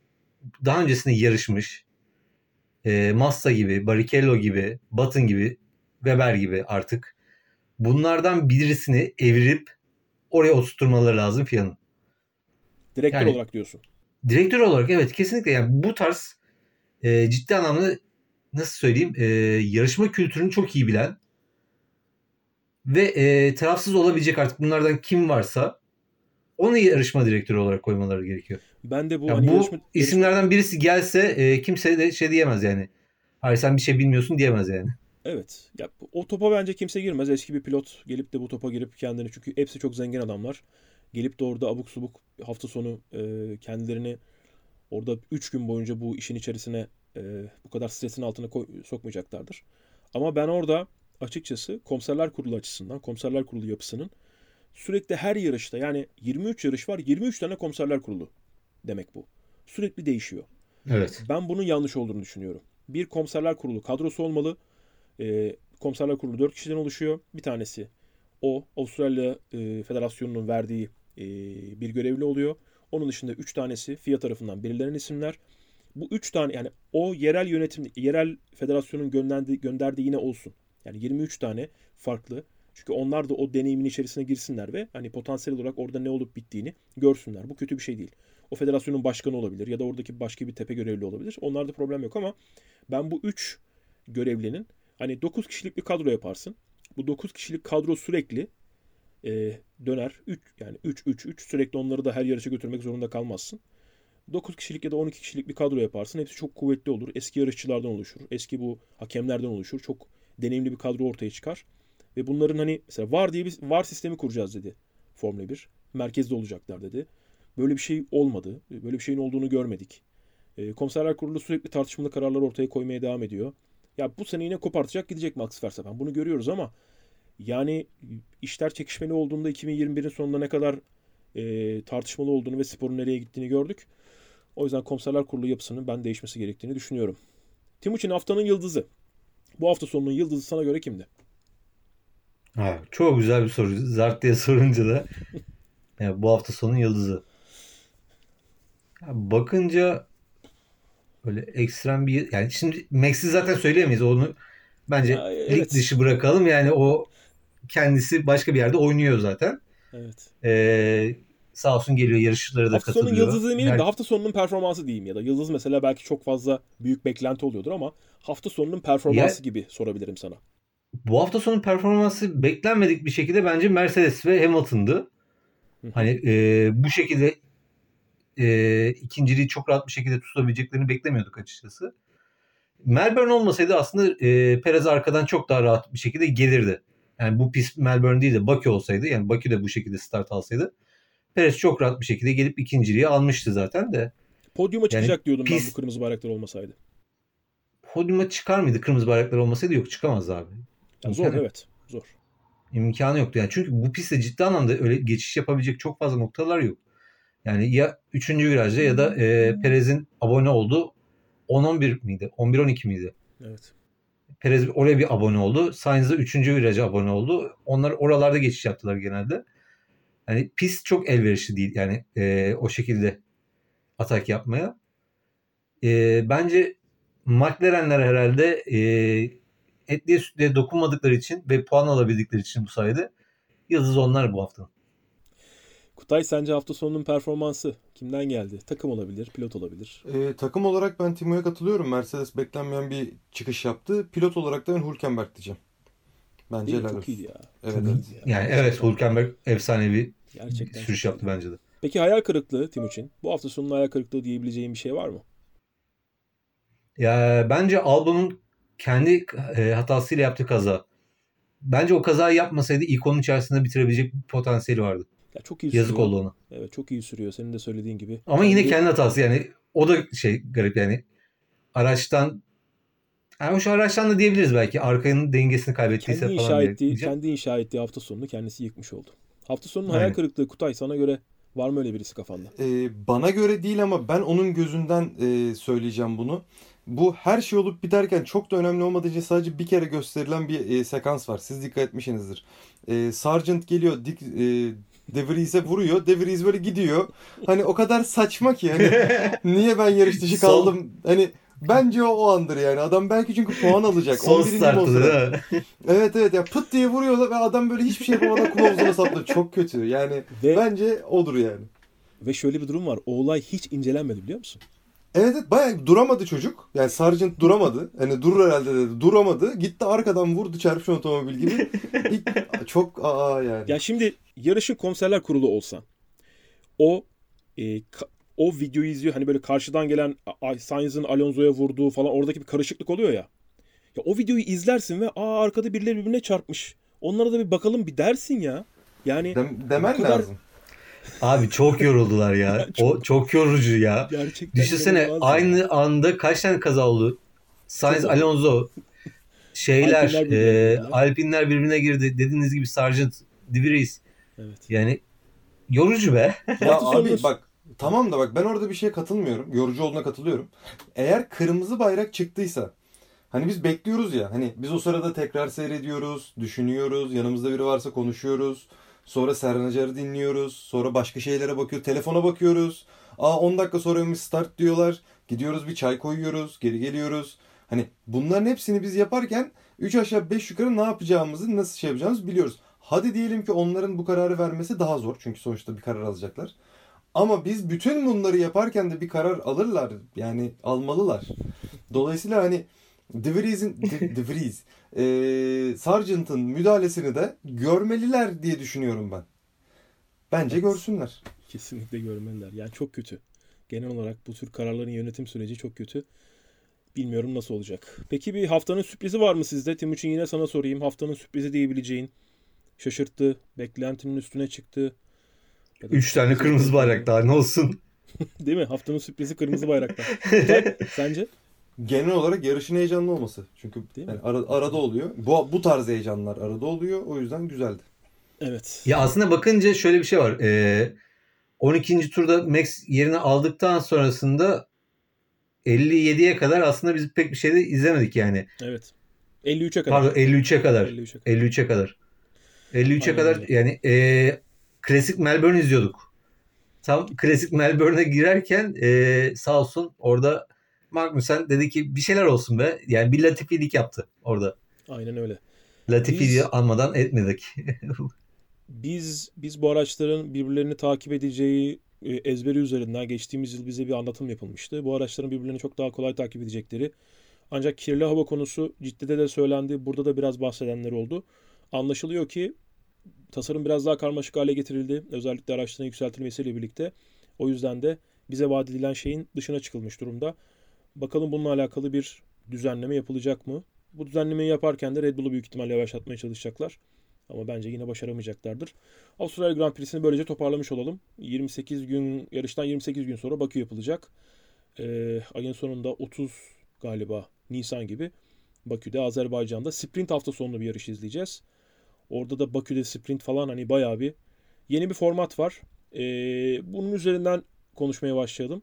Daha öncesinde yarışmış. E, Massa gibi, Barrichello gibi, Button gibi, Weber gibi artık. Bunlardan birisini evirip oraya oturtmaları lazım FIA'nın. Direktör yani, olarak diyorsun. Direktör olarak evet kesinlikle yani bu tarz e, ciddi anlamda nasıl söyleyeyim e, yarışma kültürünü çok iyi bilen ve e, tarafsız olabilecek artık bunlardan kim varsa onu yarışma direktörü olarak koymaları gerekiyor. Ben de bu yani hani bu yarışma, isimlerden birisi gelse e, kimse de şey diyemez yani. Hayır sen bir şey bilmiyorsun diyemez yani. Evet. Ya, o topa bence kimse girmez. Eski bir pilot gelip de bu topa girip kendini çünkü hepsi çok zengin adamlar. Gelip de orada abuk subuk hafta sonu e, kendilerini orada 3 gün boyunca bu işin içerisine e, bu kadar stresin altına koy, sokmayacaklardır. Ama ben orada açıkçası komiserler kurulu açısından, komiserler kurulu yapısının sürekli her yarışta yani 23 yarış var 23 tane komiserler kurulu demek bu. Sürekli değişiyor. Evet. Ben bunun yanlış olduğunu düşünüyorum. Bir komiserler kurulu kadrosu olmalı. E, komiserler kurulu 4 kişiden oluşuyor. Bir tanesi o Avustralya e, Federasyonu'nun verdiği e, bir görevli oluyor. Onun dışında 3 tanesi FIA tarafından belirlenen isimler. Bu 3 tane yani o yerel yönetim, yerel federasyonun gönderdiği, gönderdiği yine olsun. Yani 23 tane farklı. Çünkü onlar da o deneyimin içerisine girsinler ve hani potansiyel olarak orada ne olup bittiğini görsünler. Bu kötü bir şey değil. O federasyonun başkanı olabilir ya da oradaki başka bir tepe görevli olabilir. Onlarda problem yok ama ben bu 3 görevlinin hani 9 kişilik bir kadro yaparsın. Bu 9 kişilik kadro sürekli e, döner. 3 yani 3 3 3 sürekli onları da her yarışa götürmek zorunda kalmazsın. 9 kişilik ya da 12 kişilik bir kadro yaparsın. Hepsi çok kuvvetli olur. Eski yarışçılardan oluşur. Eski bu hakemlerden oluşur. Çok deneyimli bir kadro ortaya çıkar. Ve bunların hani mesela var diye bir var sistemi kuracağız dedi Formula 1. Merkezde olacaklar dedi. Böyle bir şey olmadı. Böyle bir şeyin olduğunu görmedik. E, komiserler kurulu sürekli tartışmalı kararlar ortaya koymaya devam ediyor. Ya bu sene yine kopartacak gidecek Max Verstappen. Bunu görüyoruz ama yani işler çekişmeli olduğunda 2021'in sonunda ne kadar e, tartışmalı olduğunu ve sporun nereye gittiğini gördük. O yüzden komiserler kurulu yapısının ben değişmesi gerektiğini düşünüyorum. Timuçin haftanın yıldızı. Bu hafta sonunun yıldızı sana göre kimdi? Ha, çok güzel bir soru. Zart diye sorunca da (laughs) yani bu hafta sonun yıldızı. Ya bakınca böyle ekstrem bir yani şimdi Max'i zaten söyleyemeyiz onu bence ya, evet. lig dışı bırakalım yani o kendisi başka bir yerde oynuyor zaten. Evet. Ee, sağ olsun geliyor yarışçılara da hafta katılıyor. Hafta sonu yıldızı demeyelim de hafta sonunun performansı diyeyim ya da yıldız mesela belki çok fazla büyük beklenti oluyordur ama hafta sonunun performansı ya, gibi sorabilirim sana. Bu hafta sonu performansı beklenmedik bir şekilde bence Mercedes ve Hamilton'dı. Hani e, bu şekilde e, ikinciliği çok rahat bir şekilde tutabileceklerini beklemiyorduk açıkçası. Melbourne olmasaydı aslında e, Perez arkadan çok daha rahat bir şekilde gelirdi. Yani bu pist Melbourne değil de Bakü olsaydı yani Bakü de bu şekilde start alsaydı Perez çok rahat bir şekilde gelip ikinciliği almıştı zaten de. Podyuma çıkacak yani diyordum pist, ben bu kırmızı bayraklar olmasaydı. Podyuma çıkar mıydı kırmızı bayraklar olmasaydı? Yok çıkamaz abi. Yani zor evet zor. İmkanı yoktu yani. Çünkü bu pistte ciddi anlamda öyle geçiş yapabilecek çok fazla noktalar yok. Yani ya 3. virajda ya da e, Perez'in abone olduğu 10-11 miydi? 11-12 miydi? Evet. Perez oraya bir abone oldu. Sainz de 3. viraja abone oldu. Onlar oralarda geçiş yaptılar genelde. Yani pist çok elverişli değil yani e, o şekilde atak yapmaya. E, bence McLaren'ler herhalde e, etliye sütlüye dokunmadıkları için ve puan alabildikleri için bu sayede yıldız onlar bu hafta. Kutay sence hafta sonunun performansı kimden geldi? Takım olabilir, pilot olabilir. Ee, takım olarak ben Timo'ya katılıyorum. Mercedes beklenmeyen bir çıkış yaptı. Pilot olarak da ben Hülkenberg diyeceğim. Bence helal Çok iyiydi ya. Evet, evet. Yani evet Hülkenberg efsanevi Gerçekten sürüş yaptı bence de. Peki hayal kırıklığı Timuçin. Bu hafta sonunda hayal kırıklığı diyebileceğin bir şey var mı? Ya bence Albon'un kendi e, hatasıyla yaptığı kaza. Bence o kazayı yapmasaydı ilk onun içerisinde bitirebilecek bir potansiyeli vardı. Ya çok iyi Yazık sürüyor. oldu ona. Evet çok iyi sürüyor senin de söylediğin gibi. Ama yine Kendi- kendi hatası yani. O da şey garip yani. Araçtan yani şu araçtan da diyebiliriz belki. Arkanın dengesini kaybettiyse kendi falan inşa ettiği, kendi inşa ettiği hafta sonunu kendisi yıkmış oldu. Hafta sonunun Aynen. hayal kırıklığı Kutay sana göre var mı öyle birisi kafanda? Ee, bana göre değil ama ben onun gözünden e, söyleyeceğim bunu. Bu her şey olup biterken çok da önemli olmadığı için sadece bir kere gösterilen bir e, sekans var. Siz dikkat etmişsinizdir. E, Sargent geliyor, Dick, e, De Vries'e vuruyor. De Vries böyle gidiyor. Hani o kadar saçma ki yani. (laughs) Niye ben yarış dışı Son- kaldım? Hani bence o, o andır yani. Adam belki çünkü puan alacak. Son 11. startı? Evet evet ya pıt diye vuruyorlar ve adam böyle hiçbir şey yapamadan kılavuzuna saplıyor. Çok kötü. Yani Ve bence odur yani. ve şöyle bir durum var. O olay hiç incelenmedi biliyor musun? Evet evet bayağı duramadı çocuk. Yani Sargent duramadı. Hani durur herhalde dedi. Duramadı. Gitti arkadan vurdu çarpmış otomobil gibi. (laughs) İlk, çok aa yani. Ya şimdi yarışın komiserler kurulu olsan o e, ka- o videoyu izliyor hani böyle karşıdan gelen Sainz'ın Alonso'ya vurduğu falan oradaki bir karışıklık oluyor ya. Ya o videoyu izlersin ve aa arkada birileri birbirine çarpmış. Onlara da bir bakalım bir dersin ya. Yani Dem- demen kadar- lazım. Abi çok yoruldular ya. (laughs) o çok yorucu ya. gerçekten Düşünsene inanılmaz ya. aynı anda kaç tane kaza oldu? Sainz, Çok. Alonso, şeyler, Alpinler birbirine e. Alpinler birbirine girdi. Dediğiniz gibi Sargent, De Vries. Evet. Yani yorucu be. Ya abi bak tamam da bak ben orada bir şeye katılmıyorum. Yorucu olduğuna katılıyorum. Eğer kırmızı bayrak çıktıysa hani biz bekliyoruz ya hani biz o sırada tekrar seyrediyoruz, düşünüyoruz, yanımızda biri varsa konuşuyoruz. Sonra Serhan Acar'ı dinliyoruz. Sonra başka şeylere bakıyor. Telefona bakıyoruz. Aa 10 dakika sonra bir start diyorlar. Gidiyoruz bir çay koyuyoruz. Geri geliyoruz. Hani bunların hepsini biz yaparken 3 aşağı 5 yukarı ne yapacağımızı, nasıl şey yapacağımızı biliyoruz. Hadi diyelim ki onların bu kararı vermesi daha zor. Çünkü sonuçta bir karar alacaklar. Ama biz bütün bunları yaparken de bir karar alırlar. Yani almalılar. Dolayısıyla hani De Vries'in De, De Vries, eee, Sargent'ın müdahalesini de görmeliler diye düşünüyorum ben. Bence Evet. görsünler. Kesinlikle görmeliler. Yani çok kötü. Genel olarak bu tür kararların yönetim süreci çok kötü. Bilmiyorum nasıl olacak. Peki bir haftanın sürprizi var mı sizde? Timuçin yine sana sorayım. Haftanın sürprizi diyebileceğin. Şaşırttı. Beklentinin üstüne çıktı. Ya da- Üç tane kırmızı bayrak daha ne olsun. (laughs) Değil mi? Haftanın sürprizi kırmızı bayraklar. (laughs) Sence? Genel olarak yarışın heyecanlı olması. Çünkü Değil mi? yani ara- arada oluyor. Bu, bu tarz heyecanlar arada oluyor. O yüzden güzeldi. Evet. Ya aslında bakınca şöyle bir şey var. Ee, 12. turda Max yerini aldıktan sonrasında 57'ye kadar aslında biz pek bir şey de izlemedik yani. Evet. 53'e kadar. Pardon 53'e kadar. 53'e kadar. 53'e kadar. 53'e Aynen kadar yani e, klasik Melbourne izliyorduk. Tam klasik Melbourne'e girerken e, sağ olsun orada Magnussen dedi ki bir şeyler olsun be. Yani bir latifilik yaptı orada. Aynen öyle. Latifiliği Biz- almadan etmedik. (laughs) Biz biz bu araçların birbirlerini takip edeceği e, ezberi üzerinden geçtiğimiz yıl bize bir anlatım yapılmıştı. Bu araçların birbirlerini çok daha kolay takip edecekleri. Ancak kirli hava konusu ciddi de söylendi. Burada da biraz bahsedenler oldu. Anlaşılıyor ki tasarım biraz daha karmaşık hale getirildi. Özellikle araçların yükseltilmesiyle birlikte. O yüzden de bize vaat edilen şeyin dışına çıkılmış durumda. Bakalım bununla alakalı bir düzenleme yapılacak mı? Bu düzenlemeyi yaparken de Red Bull'u büyük ihtimalle yavaşlatmaya çalışacaklar. Ama bence yine başaramayacaklardır. Avustralya Grand Prix'sini böylece toparlamış olalım. 28 gün yarıştan 28 gün sonra Bakü yapılacak. Ee, ayın sonunda 30 galiba Nisan gibi Bakü'de Azerbaycan'da sprint hafta sonlu bir yarış izleyeceğiz. Orada da Bakü'de sprint falan hani bayağı bir yeni bir format var. Ee, bunun üzerinden konuşmaya başlayalım.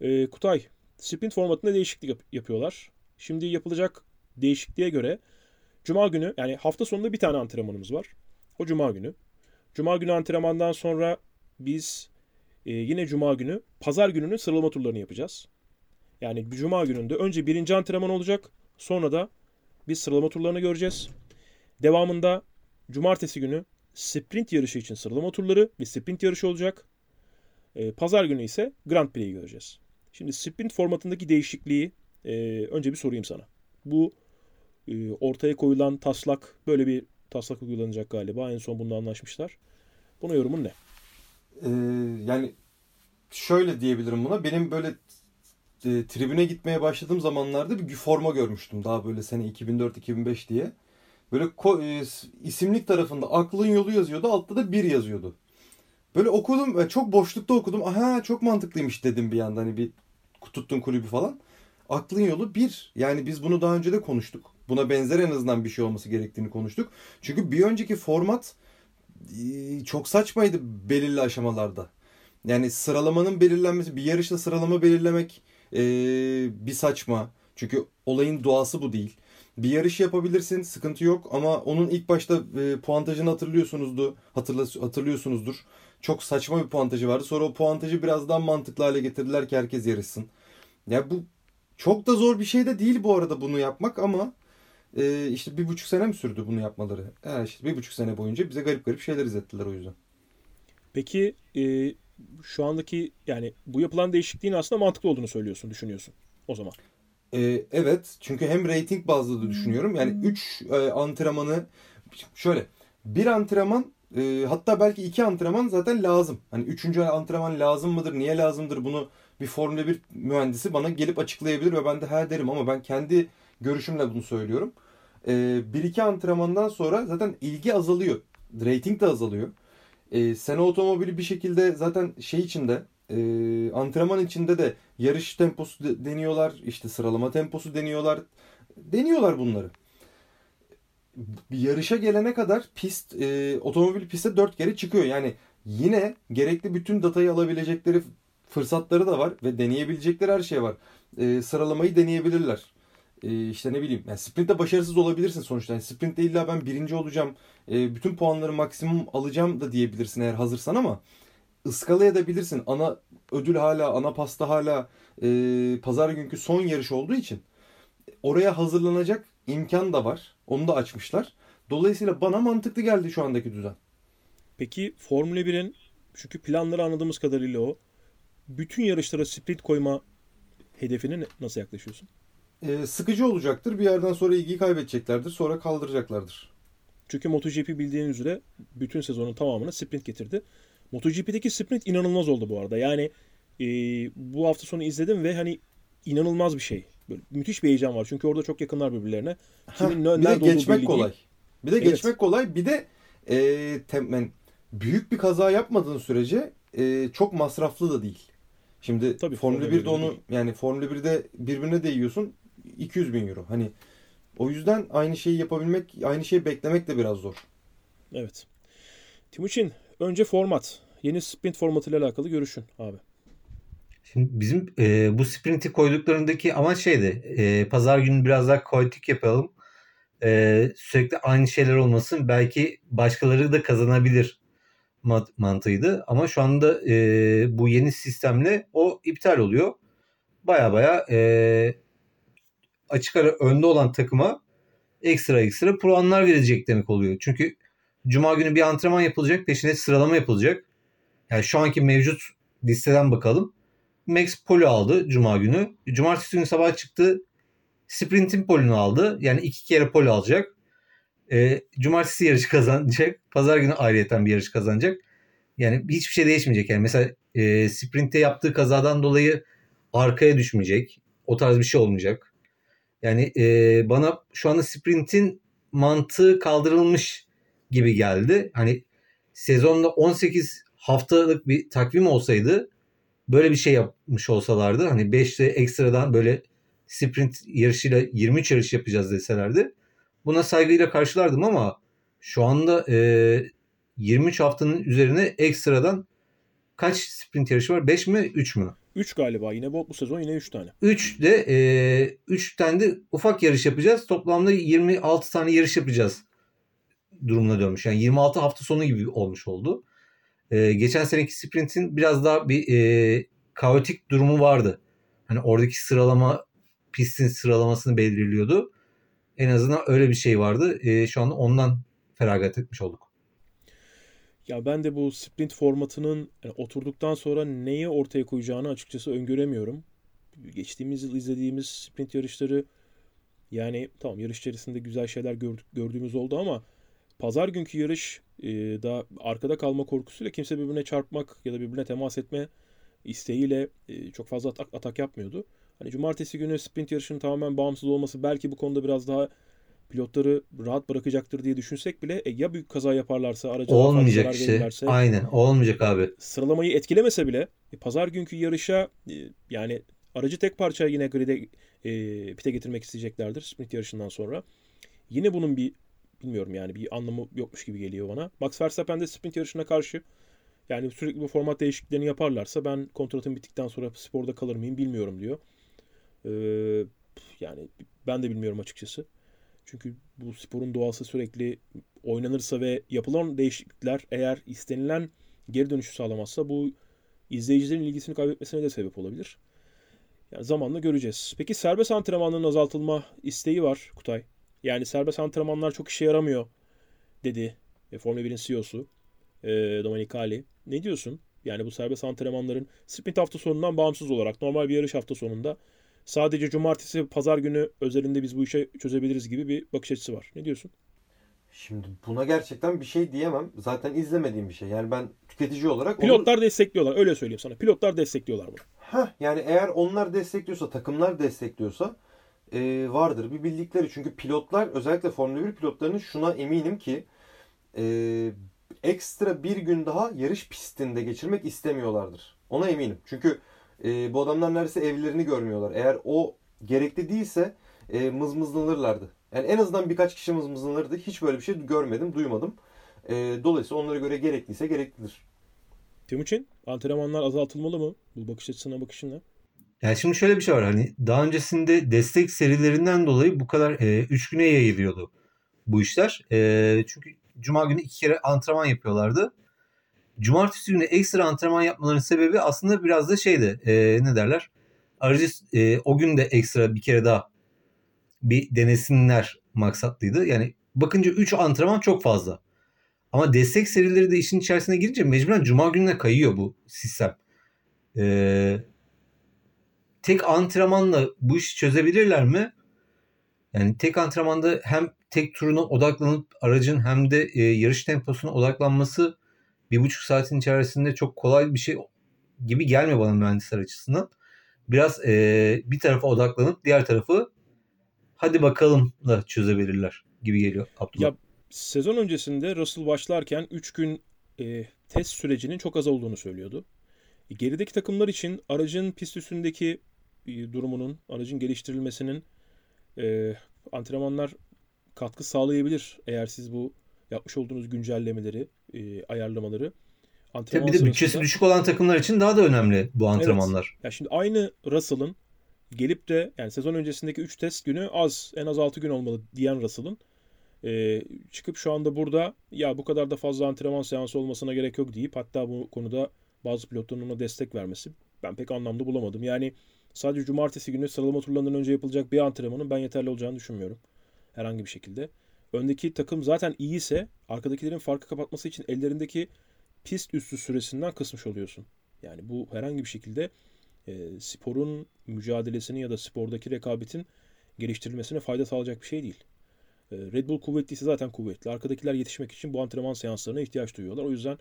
Ee, Kutay, sprint formatında değişiklik yap- yapıyorlar. Şimdi yapılacak değişikliğe göre Cuma günü yani hafta sonunda bir tane antrenmanımız var. O Cuma günü. Cuma günü antrenmandan sonra biz e, yine Cuma günü Pazar gününün sıralama turlarını yapacağız. Yani Cuma gününde önce birinci antrenman olacak. Sonra da biz sıralama turlarını göreceğiz. Devamında Cumartesi günü sprint yarışı için sıralama turları ve sprint yarışı olacak. E, Pazar günü ise Grand Prix'yi göreceğiz. Şimdi sprint formatındaki değişikliği e, önce bir sorayım sana. Bu e, ortaya koyulan taslak böyle bir taslak uygulanacak galiba. En son bunda anlaşmışlar. Buna yorumun ne? Ee, yani şöyle diyebilirim buna. Benim böyle e, tribüne gitmeye başladığım zamanlarda bir forma görmüştüm. Daha böyle sene 2004-2005 diye. Böyle ko- e, isimlik tarafında aklın yolu yazıyordu. Altta da bir yazıyordu. Böyle okudum e, çok boşlukta okudum. Aha çok mantıklıymış dedim bir yandan hani bir tuttun kulübü falan. Aklın yolu bir. Yani biz bunu daha önce de konuştuk. Buna benzer en azından bir şey olması gerektiğini konuştuk. Çünkü bir önceki format e, çok saçmaydı belirli aşamalarda. Yani sıralamanın belirlenmesi, bir yarışta sıralama belirlemek e, bir saçma. Çünkü olayın doğası bu değil. Bir yarış yapabilirsin, sıkıntı yok ama onun ilk başta e, puantajını hatırlıyorsunuzdu, hatırla, hatırlıyorsunuzdur. Çok saçma bir puantajı vardı. Sonra o puantajı biraz daha mantıklı hale getirdiler ki herkes yarışsın. Ya bu çok da zor bir şey de değil bu arada bunu yapmak ama e, işte bir buçuk sene mi sürdü bunu yapmaları? Yani işte bir buçuk sene boyunca bize garip garip şeyler izlettiler o yüzden. Peki e, şu andaki yani bu yapılan değişikliğin aslında mantıklı olduğunu söylüyorsun, düşünüyorsun o zaman. Ee, evet çünkü hem rating bazlı da düşünüyorum. Yani 3 e, antrenmanı şöyle bir antrenman e, hatta belki iki antrenman zaten lazım. Hani üçüncü antrenman lazım mıdır, niye lazımdır bunu bir Formula 1 mühendisi bana gelip açıklayabilir ve ben de her derim ama ben kendi görüşümle bunu söylüyorum. E, bir iki antrenmandan sonra zaten ilgi azalıyor. Rating de azalıyor. E, sen otomobili bir şekilde zaten şey içinde e, antrenman içinde de yarış temposu de, deniyorlar. işte sıralama temposu deniyorlar. Deniyorlar bunları. Yarışa gelene kadar pist e, otomobil piste dört kere çıkıyor. Yani yine gerekli bütün datayı alabilecekleri fırsatları da var ve deneyebilecekleri her şey var. E, sıralamayı deneyebilirler. E, işte ne bileyim yani sprintte başarısız olabilirsin sonuçta. Yani sprintte illa ben birinci olacağım. E, bütün puanları maksimum alacağım da diyebilirsin eğer hazırsan ama ıskalayabilirsin. Ana ödül hala, ana pasta hala e, pazar günkü son yarış olduğu için oraya hazırlanacak imkan da var. Onu da açmışlar. Dolayısıyla bana mantıklı geldi şu andaki düzen. Peki Formula 1'in çünkü planları anladığımız kadarıyla o. Bütün yarışlara sprint koyma hedefine nasıl yaklaşıyorsun? Ee, sıkıcı olacaktır. Bir yerden sonra ilgiyi kaybedeceklerdir. Sonra kaldıracaklardır. Çünkü MotoGP bildiğiniz üzere bütün sezonun tamamına sprint getirdi. MotoGP'deki sprint inanılmaz oldu bu arada. Yani e, bu hafta sonu izledim ve hani inanılmaz bir şey. Böyle müthiş bir heyecan var. Çünkü orada çok yakınlar birbirlerine. Kimin ha, bir de geçmek kolay. Değil. Bir de evet. geçmek kolay. Bir de e, temen, büyük bir kaza yapmadığın sürece e, çok masraflı da değil. Şimdi Tabii, Formula 1'de onu değil. yani Formula 1'de birbirine değiyorsun 200 bin euro. Hani o yüzden aynı şeyi yapabilmek, aynı şeyi beklemek de biraz zor. Evet. Timuçin, önce format. Yeni sprint formatıyla alakalı görüşün abi. Şimdi bizim e, bu sprinti koyduklarındaki amaç şeydi. E, pazar günü biraz daha kaotik yapalım. E, sürekli aynı şeyler olmasın. Belki başkaları da kazanabilir mantığıydı. Ama şu anda e, bu yeni sistemle o iptal oluyor. Baya baya e, açık ara önde olan takıma ekstra ekstra puanlar verecek demek oluyor. Çünkü Cuma günü bir antrenman yapılacak. Peşine sıralama yapılacak. Yani şu anki mevcut listeden bakalım. Max pole aldı Cuma günü. Cumartesi günü sabah çıktı. Sprintin polünü aldı. Yani iki kere pole alacak. E, cumartesi yarış kazanacak. Pazar günü ayrıyeten bir yarış kazanacak. Yani hiçbir şey değişmeyecek. Yani mesela e, sprintte yaptığı kazadan dolayı arkaya düşmeyecek. O tarz bir şey olmayacak. Yani e, bana şu anda sprintin mantığı kaldırılmış gibi geldi. Hani sezonda 18 haftalık bir takvim olsaydı böyle bir şey yapmış olsalardı hani 5'te ekstradan böyle sprint yarışıyla 23 yarış yapacağız deselerdi buna saygıyla karşılardım ama şu anda e, 23 haftanın üzerine ekstradan kaç sprint yarışı var? 5 mi 3 mü? 3 galiba. Yine bu, bu sezon yine 3 tane. 3 de e, 3 tane de ufak yarış yapacağız. Toplamda 26 tane yarış yapacağız durumuna dönmüş. Yani 26 hafta sonu gibi olmuş oldu. E, geçen seneki sprintin biraz daha bir e, kaotik durumu vardı. Hani oradaki sıralama pistin sıralamasını belirliyordu. En azından öyle bir şey vardı. E, şu anda ondan feragat etmiş olduk. Ya ben de bu sprint formatının yani oturduktan sonra neyi ortaya koyacağını açıkçası öngöremiyorum. Geçtiğimiz yıl izlediğimiz sprint yarışları yani tamam yarış içerisinde güzel şeyler gördük, gördüğümüz oldu ama pazar günkü yarış daha arkada kalma korkusuyla kimse birbirine çarpmak ya da birbirine temas etme isteğiyle e, çok fazla atak, atak yapmıyordu. Hani cumartesi günü sprint yarışının tamamen bağımsız olması belki bu konuda biraz daha pilotları rahat bırakacaktır diye düşünsek bile e, ya büyük kaza yaparlarsa fazla Olmayacak işte. verirlerse Aynen olmayacak abi. sıralamayı etkilemese bile e, pazar günkü yarışa e, yani aracı tek parça yine grid'e e, pite getirmek isteyeceklerdir sprint yarışından sonra. Yine bunun bir bilmiyorum yani bir anlamı yokmuş gibi geliyor bana. Max Verstappen de sprint yarışına karşı yani sürekli bu format değişikliklerini yaparlarsa ben kontratım bittikten sonra sporda kalır mıyım bilmiyorum diyor. Ee, yani ben de bilmiyorum açıkçası. Çünkü bu sporun doğası sürekli oynanırsa ve yapılan değişiklikler eğer istenilen geri dönüşü sağlamazsa bu izleyicilerin ilgisini kaybetmesine de sebep olabilir. Yani zamanla göreceğiz. Peki serbest antrenmanların azaltılma isteği var Kutay. Yani serbest antrenmanlar çok işe yaramıyor dedi e, Formula 1'in CEO'su e, Domenicali. Ne diyorsun? Yani bu serbest antrenmanların sprint hafta sonundan bağımsız olarak normal bir yarış hafta sonunda sadece cumartesi pazar günü özelinde biz bu işe çözebiliriz gibi bir bakış açısı var. Ne diyorsun? Şimdi buna gerçekten bir şey diyemem. Zaten izlemediğim bir şey. Yani ben tüketici olarak... Pilotlar destekliyorlar. Öyle söyleyeyim sana. Pilotlar destekliyorlar bunu. Heh, yani eğer onlar destekliyorsa, takımlar destekliyorsa e, vardır bir bildikleri. Çünkü pilotlar özellikle Formula 1 pilotlarının şuna eminim ki e, ekstra bir gün daha yarış pistinde geçirmek istemiyorlardır. Ona eminim. Çünkü e, bu adamlar neredeyse evlerini görmüyorlar. Eğer o gerekli değilse e, mızmızlanırlardı. Yani en azından birkaç kişi mızmızlanırdı. Hiç böyle bir şey görmedim, duymadım. E, dolayısıyla onlara göre gerekliyse gereklidir. Timuçin, antrenmanlar azaltılmalı mı? Bu bakış açısına bakışın ne? Yani şimdi şöyle bir şey var hani daha öncesinde destek serilerinden dolayı bu kadar 3 güne yayılıyordu bu işler. E, çünkü cuma günü iki kere antrenman yapıyorlardı. Cumartesi günü ekstra antrenman yapmalarının sebebi aslında biraz da şeydi e, ne derler aracı e, o gün de ekstra bir kere daha bir denesinler maksatlıydı. Yani bakınca 3 antrenman çok fazla. Ama destek serileri de işin içerisine girince mecburen cuma gününe kayıyor bu sistem. Eee tek antrenmanla bu işi çözebilirler mi? Yani tek antrenmanda hem tek turuna odaklanıp aracın hem de e, yarış temposuna odaklanması bir buçuk saatin içerisinde çok kolay bir şey gibi gelmiyor bana mühendisler açısından. Biraz e, bir tarafa odaklanıp diğer tarafı hadi bakalımla çözebilirler gibi geliyor Abdullah. Ya sezon öncesinde Russell başlarken 3 gün e, test sürecinin çok az olduğunu söylüyordu. E, gerideki takımlar için aracın pist üstündeki durumunun, aracın geliştirilmesinin e, antrenmanlar katkı sağlayabilir. Eğer siz bu yapmış olduğunuz güncellemeleri, e, ayarlamaları antrenman Tabii bir de bütçesi sırasında- düşük olan takımlar için daha da önemli bu antrenmanlar. Ya şimdi aynı Russell'ın gelip de yani sezon öncesindeki 3 test günü az en az 6 gün olmalı diyen Russell'ın e, çıkıp şu anda burada ya bu kadar da fazla antrenman seansı olmasına gerek yok deyip hatta bu konuda bazı pilotların ona destek vermesi ben pek anlamlı bulamadım. Yani sadece cumartesi günü sıralama turlarından önce yapılacak bir antrenmanın ben yeterli olacağını düşünmüyorum. Herhangi bir şekilde. Öndeki takım zaten iyiyse arkadakilerin farkı kapatması için ellerindeki pist üstü süresinden kısmış oluyorsun. Yani bu herhangi bir şekilde e, sporun mücadelesini ya da spordaki rekabetin geliştirilmesine fayda sağlayacak bir şey değil. E, Red Bull kuvvetliyse zaten kuvvetli. Arkadakiler yetişmek için bu antrenman seanslarına ihtiyaç duyuyorlar. O yüzden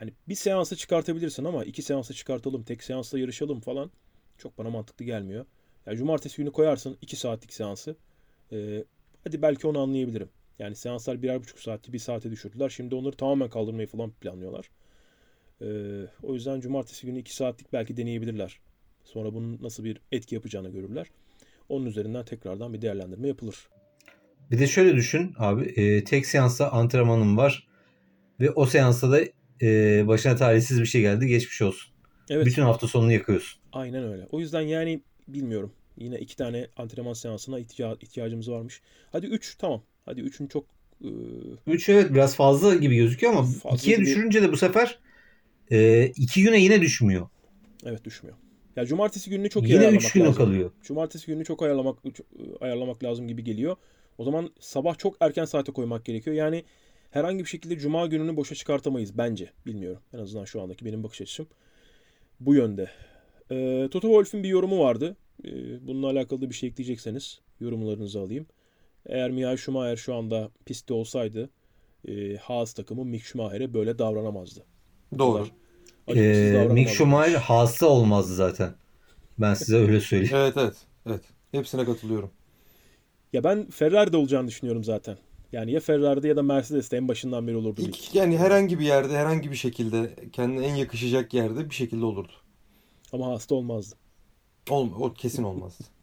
yani bir seansı çıkartabilirsin ama iki seansı çıkartalım, tek seansla yarışalım falan çok bana mantıklı gelmiyor. Yani cumartesi günü koyarsın iki saatlik seansı. E, hadi belki onu anlayabilirim. Yani seanslar birer buçuk saatti bir saate düşürdüler. Şimdi onları tamamen kaldırmayı falan planlıyorlar. Ee, o yüzden cumartesi günü 2 saatlik belki deneyebilirler. Sonra bunun nasıl bir etki yapacağını görürler. Onun üzerinden tekrardan bir değerlendirme yapılır. Bir de şöyle düşün abi e, tek seansta antrenmanın var ve o seansta da e, başına talihsiz bir şey geldi geçmiş olsun. Evet. Bütün hafta sonunu yakıyorsun. Aynen öyle. O yüzden yani bilmiyorum. Yine iki tane antrenman seansına ihtiya- ihtiyacımız varmış. Hadi 3 tamam. Hadi 3'ün çok e, 3 evet biraz fazla gibi gözüküyor ama Fazla 2'ye gibi. düşürünce de bu sefer 2 güne yine düşmüyor. evet düşmüyor. Ya cumartesi gününü çok iyi yine ayarlamak 3 güne lazım. kalıyor. Cumartesi gününü çok ayarlamak ayarlamak lazım gibi geliyor. O zaman sabah çok erken saate koymak gerekiyor. Yani herhangi bir şekilde cuma gününü boşa çıkartamayız bence. Bilmiyorum. En azından şu andaki benim bakış açım bu yönde. Ee, Toto Wolff'ün bir yorumu vardı. Ee, bununla alakalı da bir şey ekleyecekseniz yorumlarınızı alayım. Eğer Michael Schumacher şu anda pistte olsaydı e, Haas takımı Mick Schumacher'e böyle davranamazdı. Doğru. kadar acımasız E, Mick. Schumacher hasta olmazdı zaten. Ben size öyle söyleyeyim. Evet evet. Evet. Hepsine katılıyorum. Ya ben Ferrari'de olacağını düşünüyorum zaten. Yani ya Ferrari'de ya da Mercedes'te en başından beri olurdu lig. İlk, yani herhangi bir yerde, herhangi bir şekilde kendine en yakışacak yerde bir şekilde olurdu. Ama hasta olmazdı. Olma, o kesin olmazdı. (laughs)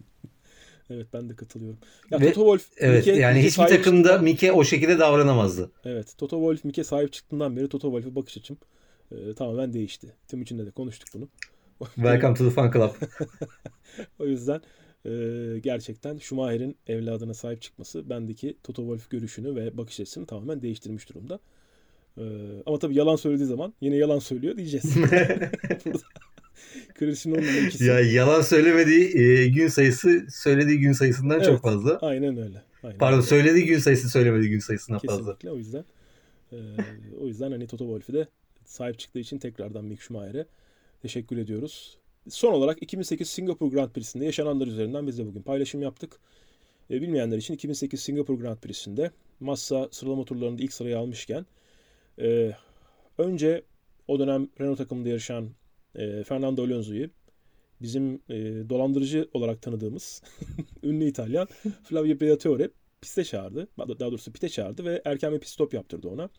Evet ben de katılıyorum. Ya Ve- Toto Wolff Evet Mike- yani Mike hiçbir takımda çıktığından- Mike o şekilde davranamazdı. Evet Toto Wolff Mike sahip çıktığından beri Toto Wolff'e bakış açım e, tamamen değişti. Tüm içinde de konuştuk bunu. Welcome to the fan club. (laughs) O yüzden e, gerçekten Schumacher'in evladına sahip çıkması bendeki Toto Wolff görüşünü ve bakış açısını tamamen değiştirmiş durumda. E, ama tabii yalan söylediği zaman yine yalan söylüyor diyeceğiz. (laughs) (laughs) Horner'ın ikisi. ya yalan söylemediği e, gün sayısı söylediği gün sayısından Evet. çok fazla. Aynen öyle. Aynen Pardon öyle. söylediği gün sayısı söylemediği gün sayısından fazla. Kesinlikle o yüzden. e, o yüzden hani Toto Wolff'e de sahip çıktığı için tekrardan Mick Schumacher'e teşekkür ediyoruz. Son olarak 2008 Singapur Grand Prix'sinde yaşananlar üzerinden biz de bugün paylaşım yaptık. E, bilmeyenler için 2008 Singapur Grand Prix'sinde Massa sıralama turlarında ilk sırayı almışken e, önce o dönem Renault takımında yarışan e, Fernando Alonso'yu bizim e, dolandırıcı olarak tanıdığımız (laughs) ünlü İtalyan Flavio Briatore piste çağırdı. Daha doğrusu pite çağırdı ve erken bir pit stop yaptırdı ona.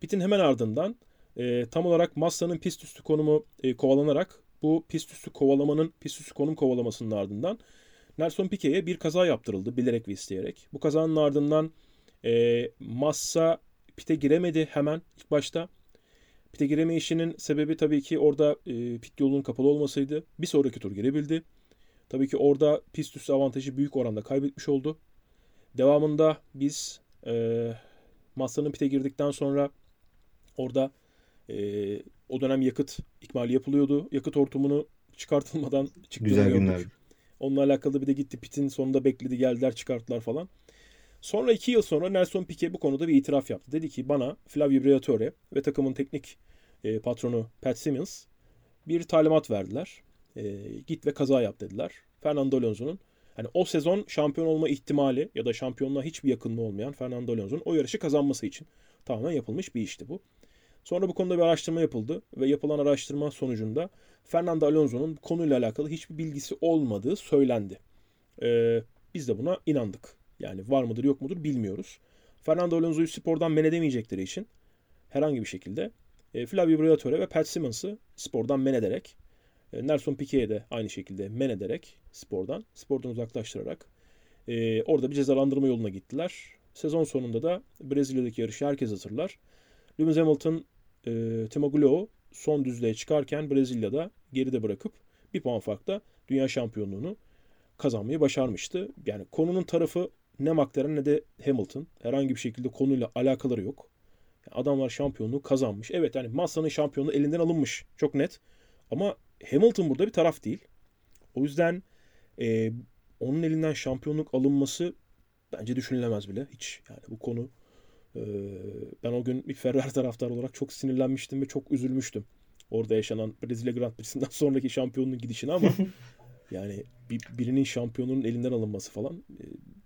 Pitin hemen ardından e, tam olarak Massa'nın pist üstü konumu e, kovalanarak bu pist üstü kovalamanın pist üstü konum kovalamasının ardından Nelson Piquet'e bir kaza yaptırıldı bilerek ve isteyerek. Bu kazanın ardından e, Massa pite giremedi hemen ilk başta. Pite giremeyişinin sebebi tabii ki orada e, pit yolunun kapalı olmasıydı. Bir sonraki tur girebildi. Tabii ki orada pist üstü avantajı büyük oranda kaybetmiş oldu. Devamında biz e, Massa'nın pite girdikten sonra orada e, o dönem yakıt ikmali yapılıyordu. Yakıt hortumunu çıkartılmadan çıktığını Güzel gördük. günler. Onunla alakalı bir de gitti pitin sonunda bekledi geldiler çıkarttılar falan. Sonra iki yıl sonra Nelson Piquet bu konuda bir itiraf yaptı. Dedi ki bana Flavio Briatore ve takımın teknik e, patronu Pat Simmons bir talimat verdiler. E, git ve kaza yap dediler. Fernando Alonso'nun hani o sezon şampiyon olma ihtimali ya da şampiyonluğa hiçbir yakınlığı olmayan Fernando Alonso'nun o yarışı kazanması için tamamen yapılmış bir işti bu. Sonra bu konuda bir araştırma yapıldı ve yapılan araştırma sonucunda Fernando Alonso'nun konuyla alakalı hiçbir bilgisi olmadığı söylendi. Ee, biz de buna inandık. Yani var mıdır yok mudur bilmiyoruz. Fernando Alonso'yu spordan men edemeyecekleri için herhangi bir şekilde e, Flavio Briatore ve Pat Simmons'ı spordan men ederek e, Nelson Piquet'e de aynı şekilde men ederek spordan, spordan uzaklaştırarak e, orada bir cezalandırma yoluna gittiler. Sezon sonunda da Brezilya'daki yarışı herkes hatırlar. Lewis Hamilton, e, Timo son düzlüğe çıkarken Brezilya'da geride bırakıp bir puan farkla dünya şampiyonluğunu kazanmayı başarmıştı. Yani konunun tarafı ne McLaren ne de Hamilton. Herhangi bir şekilde konuyla alakaları yok. Yani adamlar şampiyonluğu kazanmış. Evet yani Massa'nın şampiyonluğu elinden alınmış. Çok net. Ama Hamilton burada bir taraf değil. O yüzden e, onun elinden şampiyonluk alınması bence düşünülemez bile. Hiç yani bu konu ben o gün bir Ferrari taraftarı olarak çok sinirlenmiştim ve çok üzülmüştüm. Orada yaşanan Brezilya Grand Prix'sinden (laughs) sonraki şampiyonluğun gidişine ama (laughs) yani bir, birinin şampiyonunun elinden alınması falan e,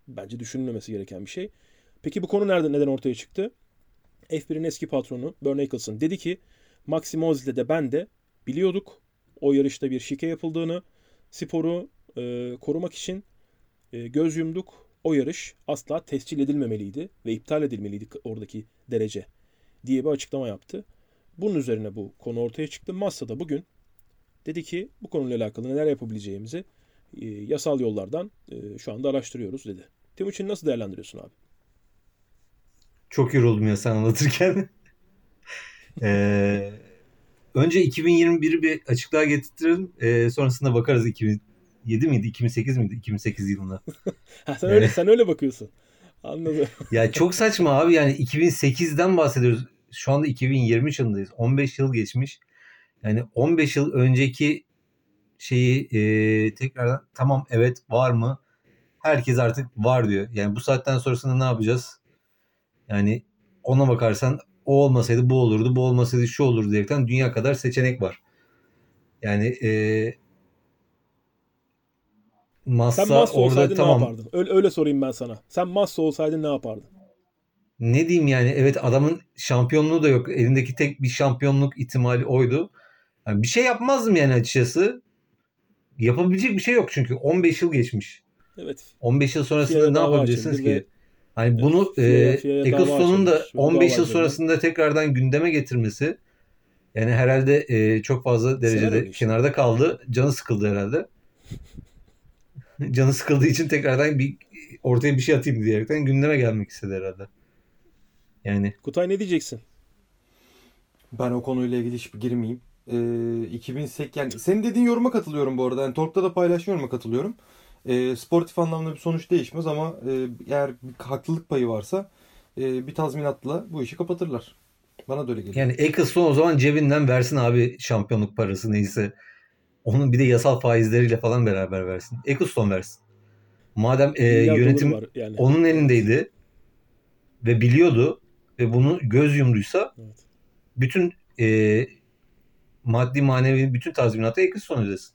bence düşünülmemesi gereken bir şey. Peki bu konu nereden neden ortaya çıktı? F1'in eski patronu Bernie Eccleston dedi ki Maxi Mosley'de de ben de biliyorduk o yarışta bir şike yapıldığını, sporu e, korumak için e, göz yumduk. O yarış asla tescil edilmemeliydi ve iptal edilmeliydi oradaki derece diye bir açıklama yaptı. Bunun üzerine bu konu ortaya çıktı. Massa da bugün dedi ki bu konuyla alakalı neler yapabileceğimizi e, yasal yollardan e, şu anda araştırıyoruz dedi. Timuçin nasıl değerlendiriyorsun abi? Çok yoruldum ya sen anlatırken. ee, (laughs) önce 2021'i bir açıklığa getirelim. Ee, sonrasında bakarız 2007 miydi, 2008 miydi? 2008 yılında. (laughs) Ha, sen öyle sen öyle bakıyorsun. Anladım. (laughs) Ya çok saçma abi yani 2008'den bahsediyoruz. Şu anda 2020 yılındayız. 15 yıl geçmiş. Yani 15 yıl önceki şeyi e, tekrardan tamam evet var mı? Herkes artık var diyor. Yani bu saatten sonrasında ne yapacağız? Yani ona bakarsan o olmasaydı bu olurdu, bu olmasaydı şu olurdu diyerekten dünya kadar seçenek var. Yani e, Massa, Sen Massa orada olsaydın tamam ne yapardın? Öyle, öyle sorayım ben sana. Sen Massa olsaydın ne yapardın? ne diyeyim yani evet adamın şampiyonluğu da yok. Elindeki tek bir şampiyonluk ihtimali oydu. Yani bir şey yapmazdım yani açıkçası. Yapabilecek bir şey yok çünkü 15 yıl geçmiş. Evet. 15 yıl sonrasında FIA'ya ne yapabilirsiniz ve- ki? Hani bunu FIA'ya- e, Ecclestone'un da açılmış ve bu 15 yıl sonrasında tekrardan gündeme getirmesi yani herhalde e, çok fazla derecede işte. kenarda kaldı. Canı sıkıldı herhalde. (laughs) Canı sıkıldığı için tekrardan bir ortaya bir şey atayım diyerekten gündeme gelmek istedi herhalde. Yani Kutay ne diyeceksin? Ben o konuyla ilgili hiç girmeyeyim. Ee, 2008 yani senin dediğin yoruma katılıyorum bu arada. Yani Tork'ta da paylaştığın yoruma katılıyorum. Ee, sportif anlamda bir sonuç değişmez ama e, eğer bir haklılık payı varsa e, bir tazminatla bu işi kapatırlar. Bana da öyle geliyor. yani Ecclestone o zaman cebinden versin abi şampiyonluk parası neyse. Onun bir de yasal faizleriyle falan beraber versin. Ecclestone versin. Madem e, yönetim yani. onun elindeydi ve biliyordu ve bunu göz yumduysa Evet. bütün e, maddi manevi bütün tazminatı Ecclestone ödesin.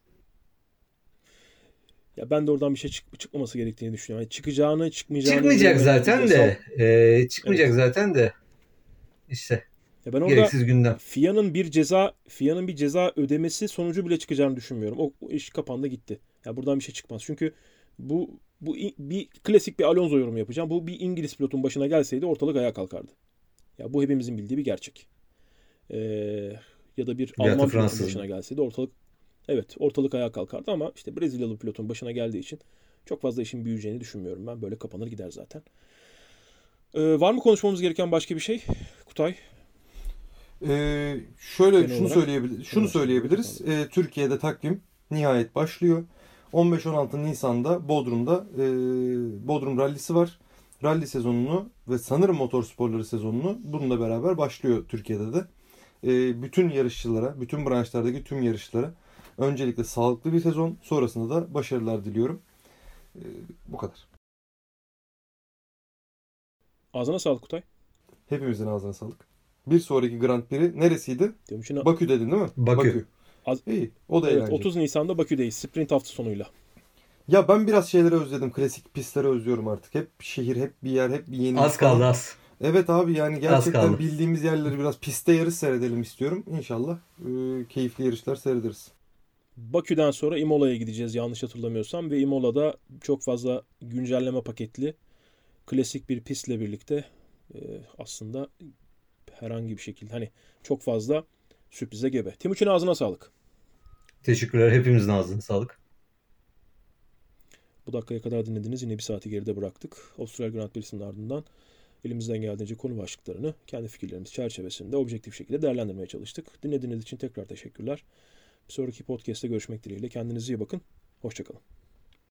Ya ben de oradan bir şey çık çıkmaması gerektiğini düşünüyorum. Yani çıkacağını çıkmayacağını Çıkmayacak zaten de e, çıkmayacak Evet. zaten de işte Ya ben orada gereksiz gündem. FIA'nın bir ceza FIA'nın bir ceza ödemesi sonucu bile çıkacağını düşünmüyorum. O, o iş kapandı gitti. Ya buradan bir şey çıkmaz. Çünkü bu bu bir klasik bir Alonso yorumu yapacağım. Bu bir İngiliz pilotun başına gelseydi ortalık ayağa kalkardı. Ya bu hepimizin bildiği bir gerçek. Ee, ya da bir da Alman pilotun başına gelseydi ortalık evet ortalık ayağa kalkardı ama işte Brezilyalı pilotun başına geldiği için çok fazla işin büyüyeceğini düşünmüyorum ben. Böyle kapanır gider zaten. Ee, var mı konuşmamız gereken başka bir şey? Kutay? Ee, şöyle Genel şunu olarak- söyleyebilir şunu söyleyebiliriz. Ee, Türkiye'de takvim nihayet başlıyor. 15-16 Nisan'da Bodrum'da e, Bodrum rallisi var. Rally sezonunu ve sanırım motorsporları sezonunu bununla beraber başlıyor Türkiye'de de. Ee, bütün yarışçılara, bütün branşlardaki tüm yarışçılara öncelikle sağlıklı bir sezon, sonrasında da başarılar diliyorum. Ee, bu kadar. Ağzına sağlık Kutay. Hepimizin ağzına sağlık. Bir sonraki Grand Prix neresiydi? Diyorum için Bakü dedin değil mi? Bakü. Az- İyi. O da evet, eğlenceli. 30 Nisan'da Bakü'deyiz. Sprint hafta sonuyla. Ya ben biraz şeyleri özledim. Klasik pistleri özlüyorum artık. Hep şehir, hep bir yer, hep bir yeni. Az kaldı az. Evet abi yani gerçekten bildiğimiz yerleri biraz pistte yarış seyredelim istiyorum. İnşallah e, keyifli yarışlar seyrederiz. Bakü'den sonra Imola'ya gideceğiz yanlış hatırlamıyorsam ve Imola'da çok fazla güncelleme paketli klasik bir pistle birlikte e, aslında herhangi bir şekilde hani çok fazla sürprize gebe. Timuçin ağzına sağlık. Teşekkürler. Hepimizin ağzına sağlık. Bu dakikaya kadar dinlediniz. Yine bir saati geride bıraktık. Avustralya Grand Prix'sinin ardından elimizden geldiğince konu başlıklarını kendi fikirlerimiz çerçevesinde objektif şekilde değerlendirmeye çalıştık. Dinlediğiniz için tekrar teşekkürler. Bir sonraki podcast'te görüşmek dileğiyle. Kendinize iyi bakın. Hoşçakalın.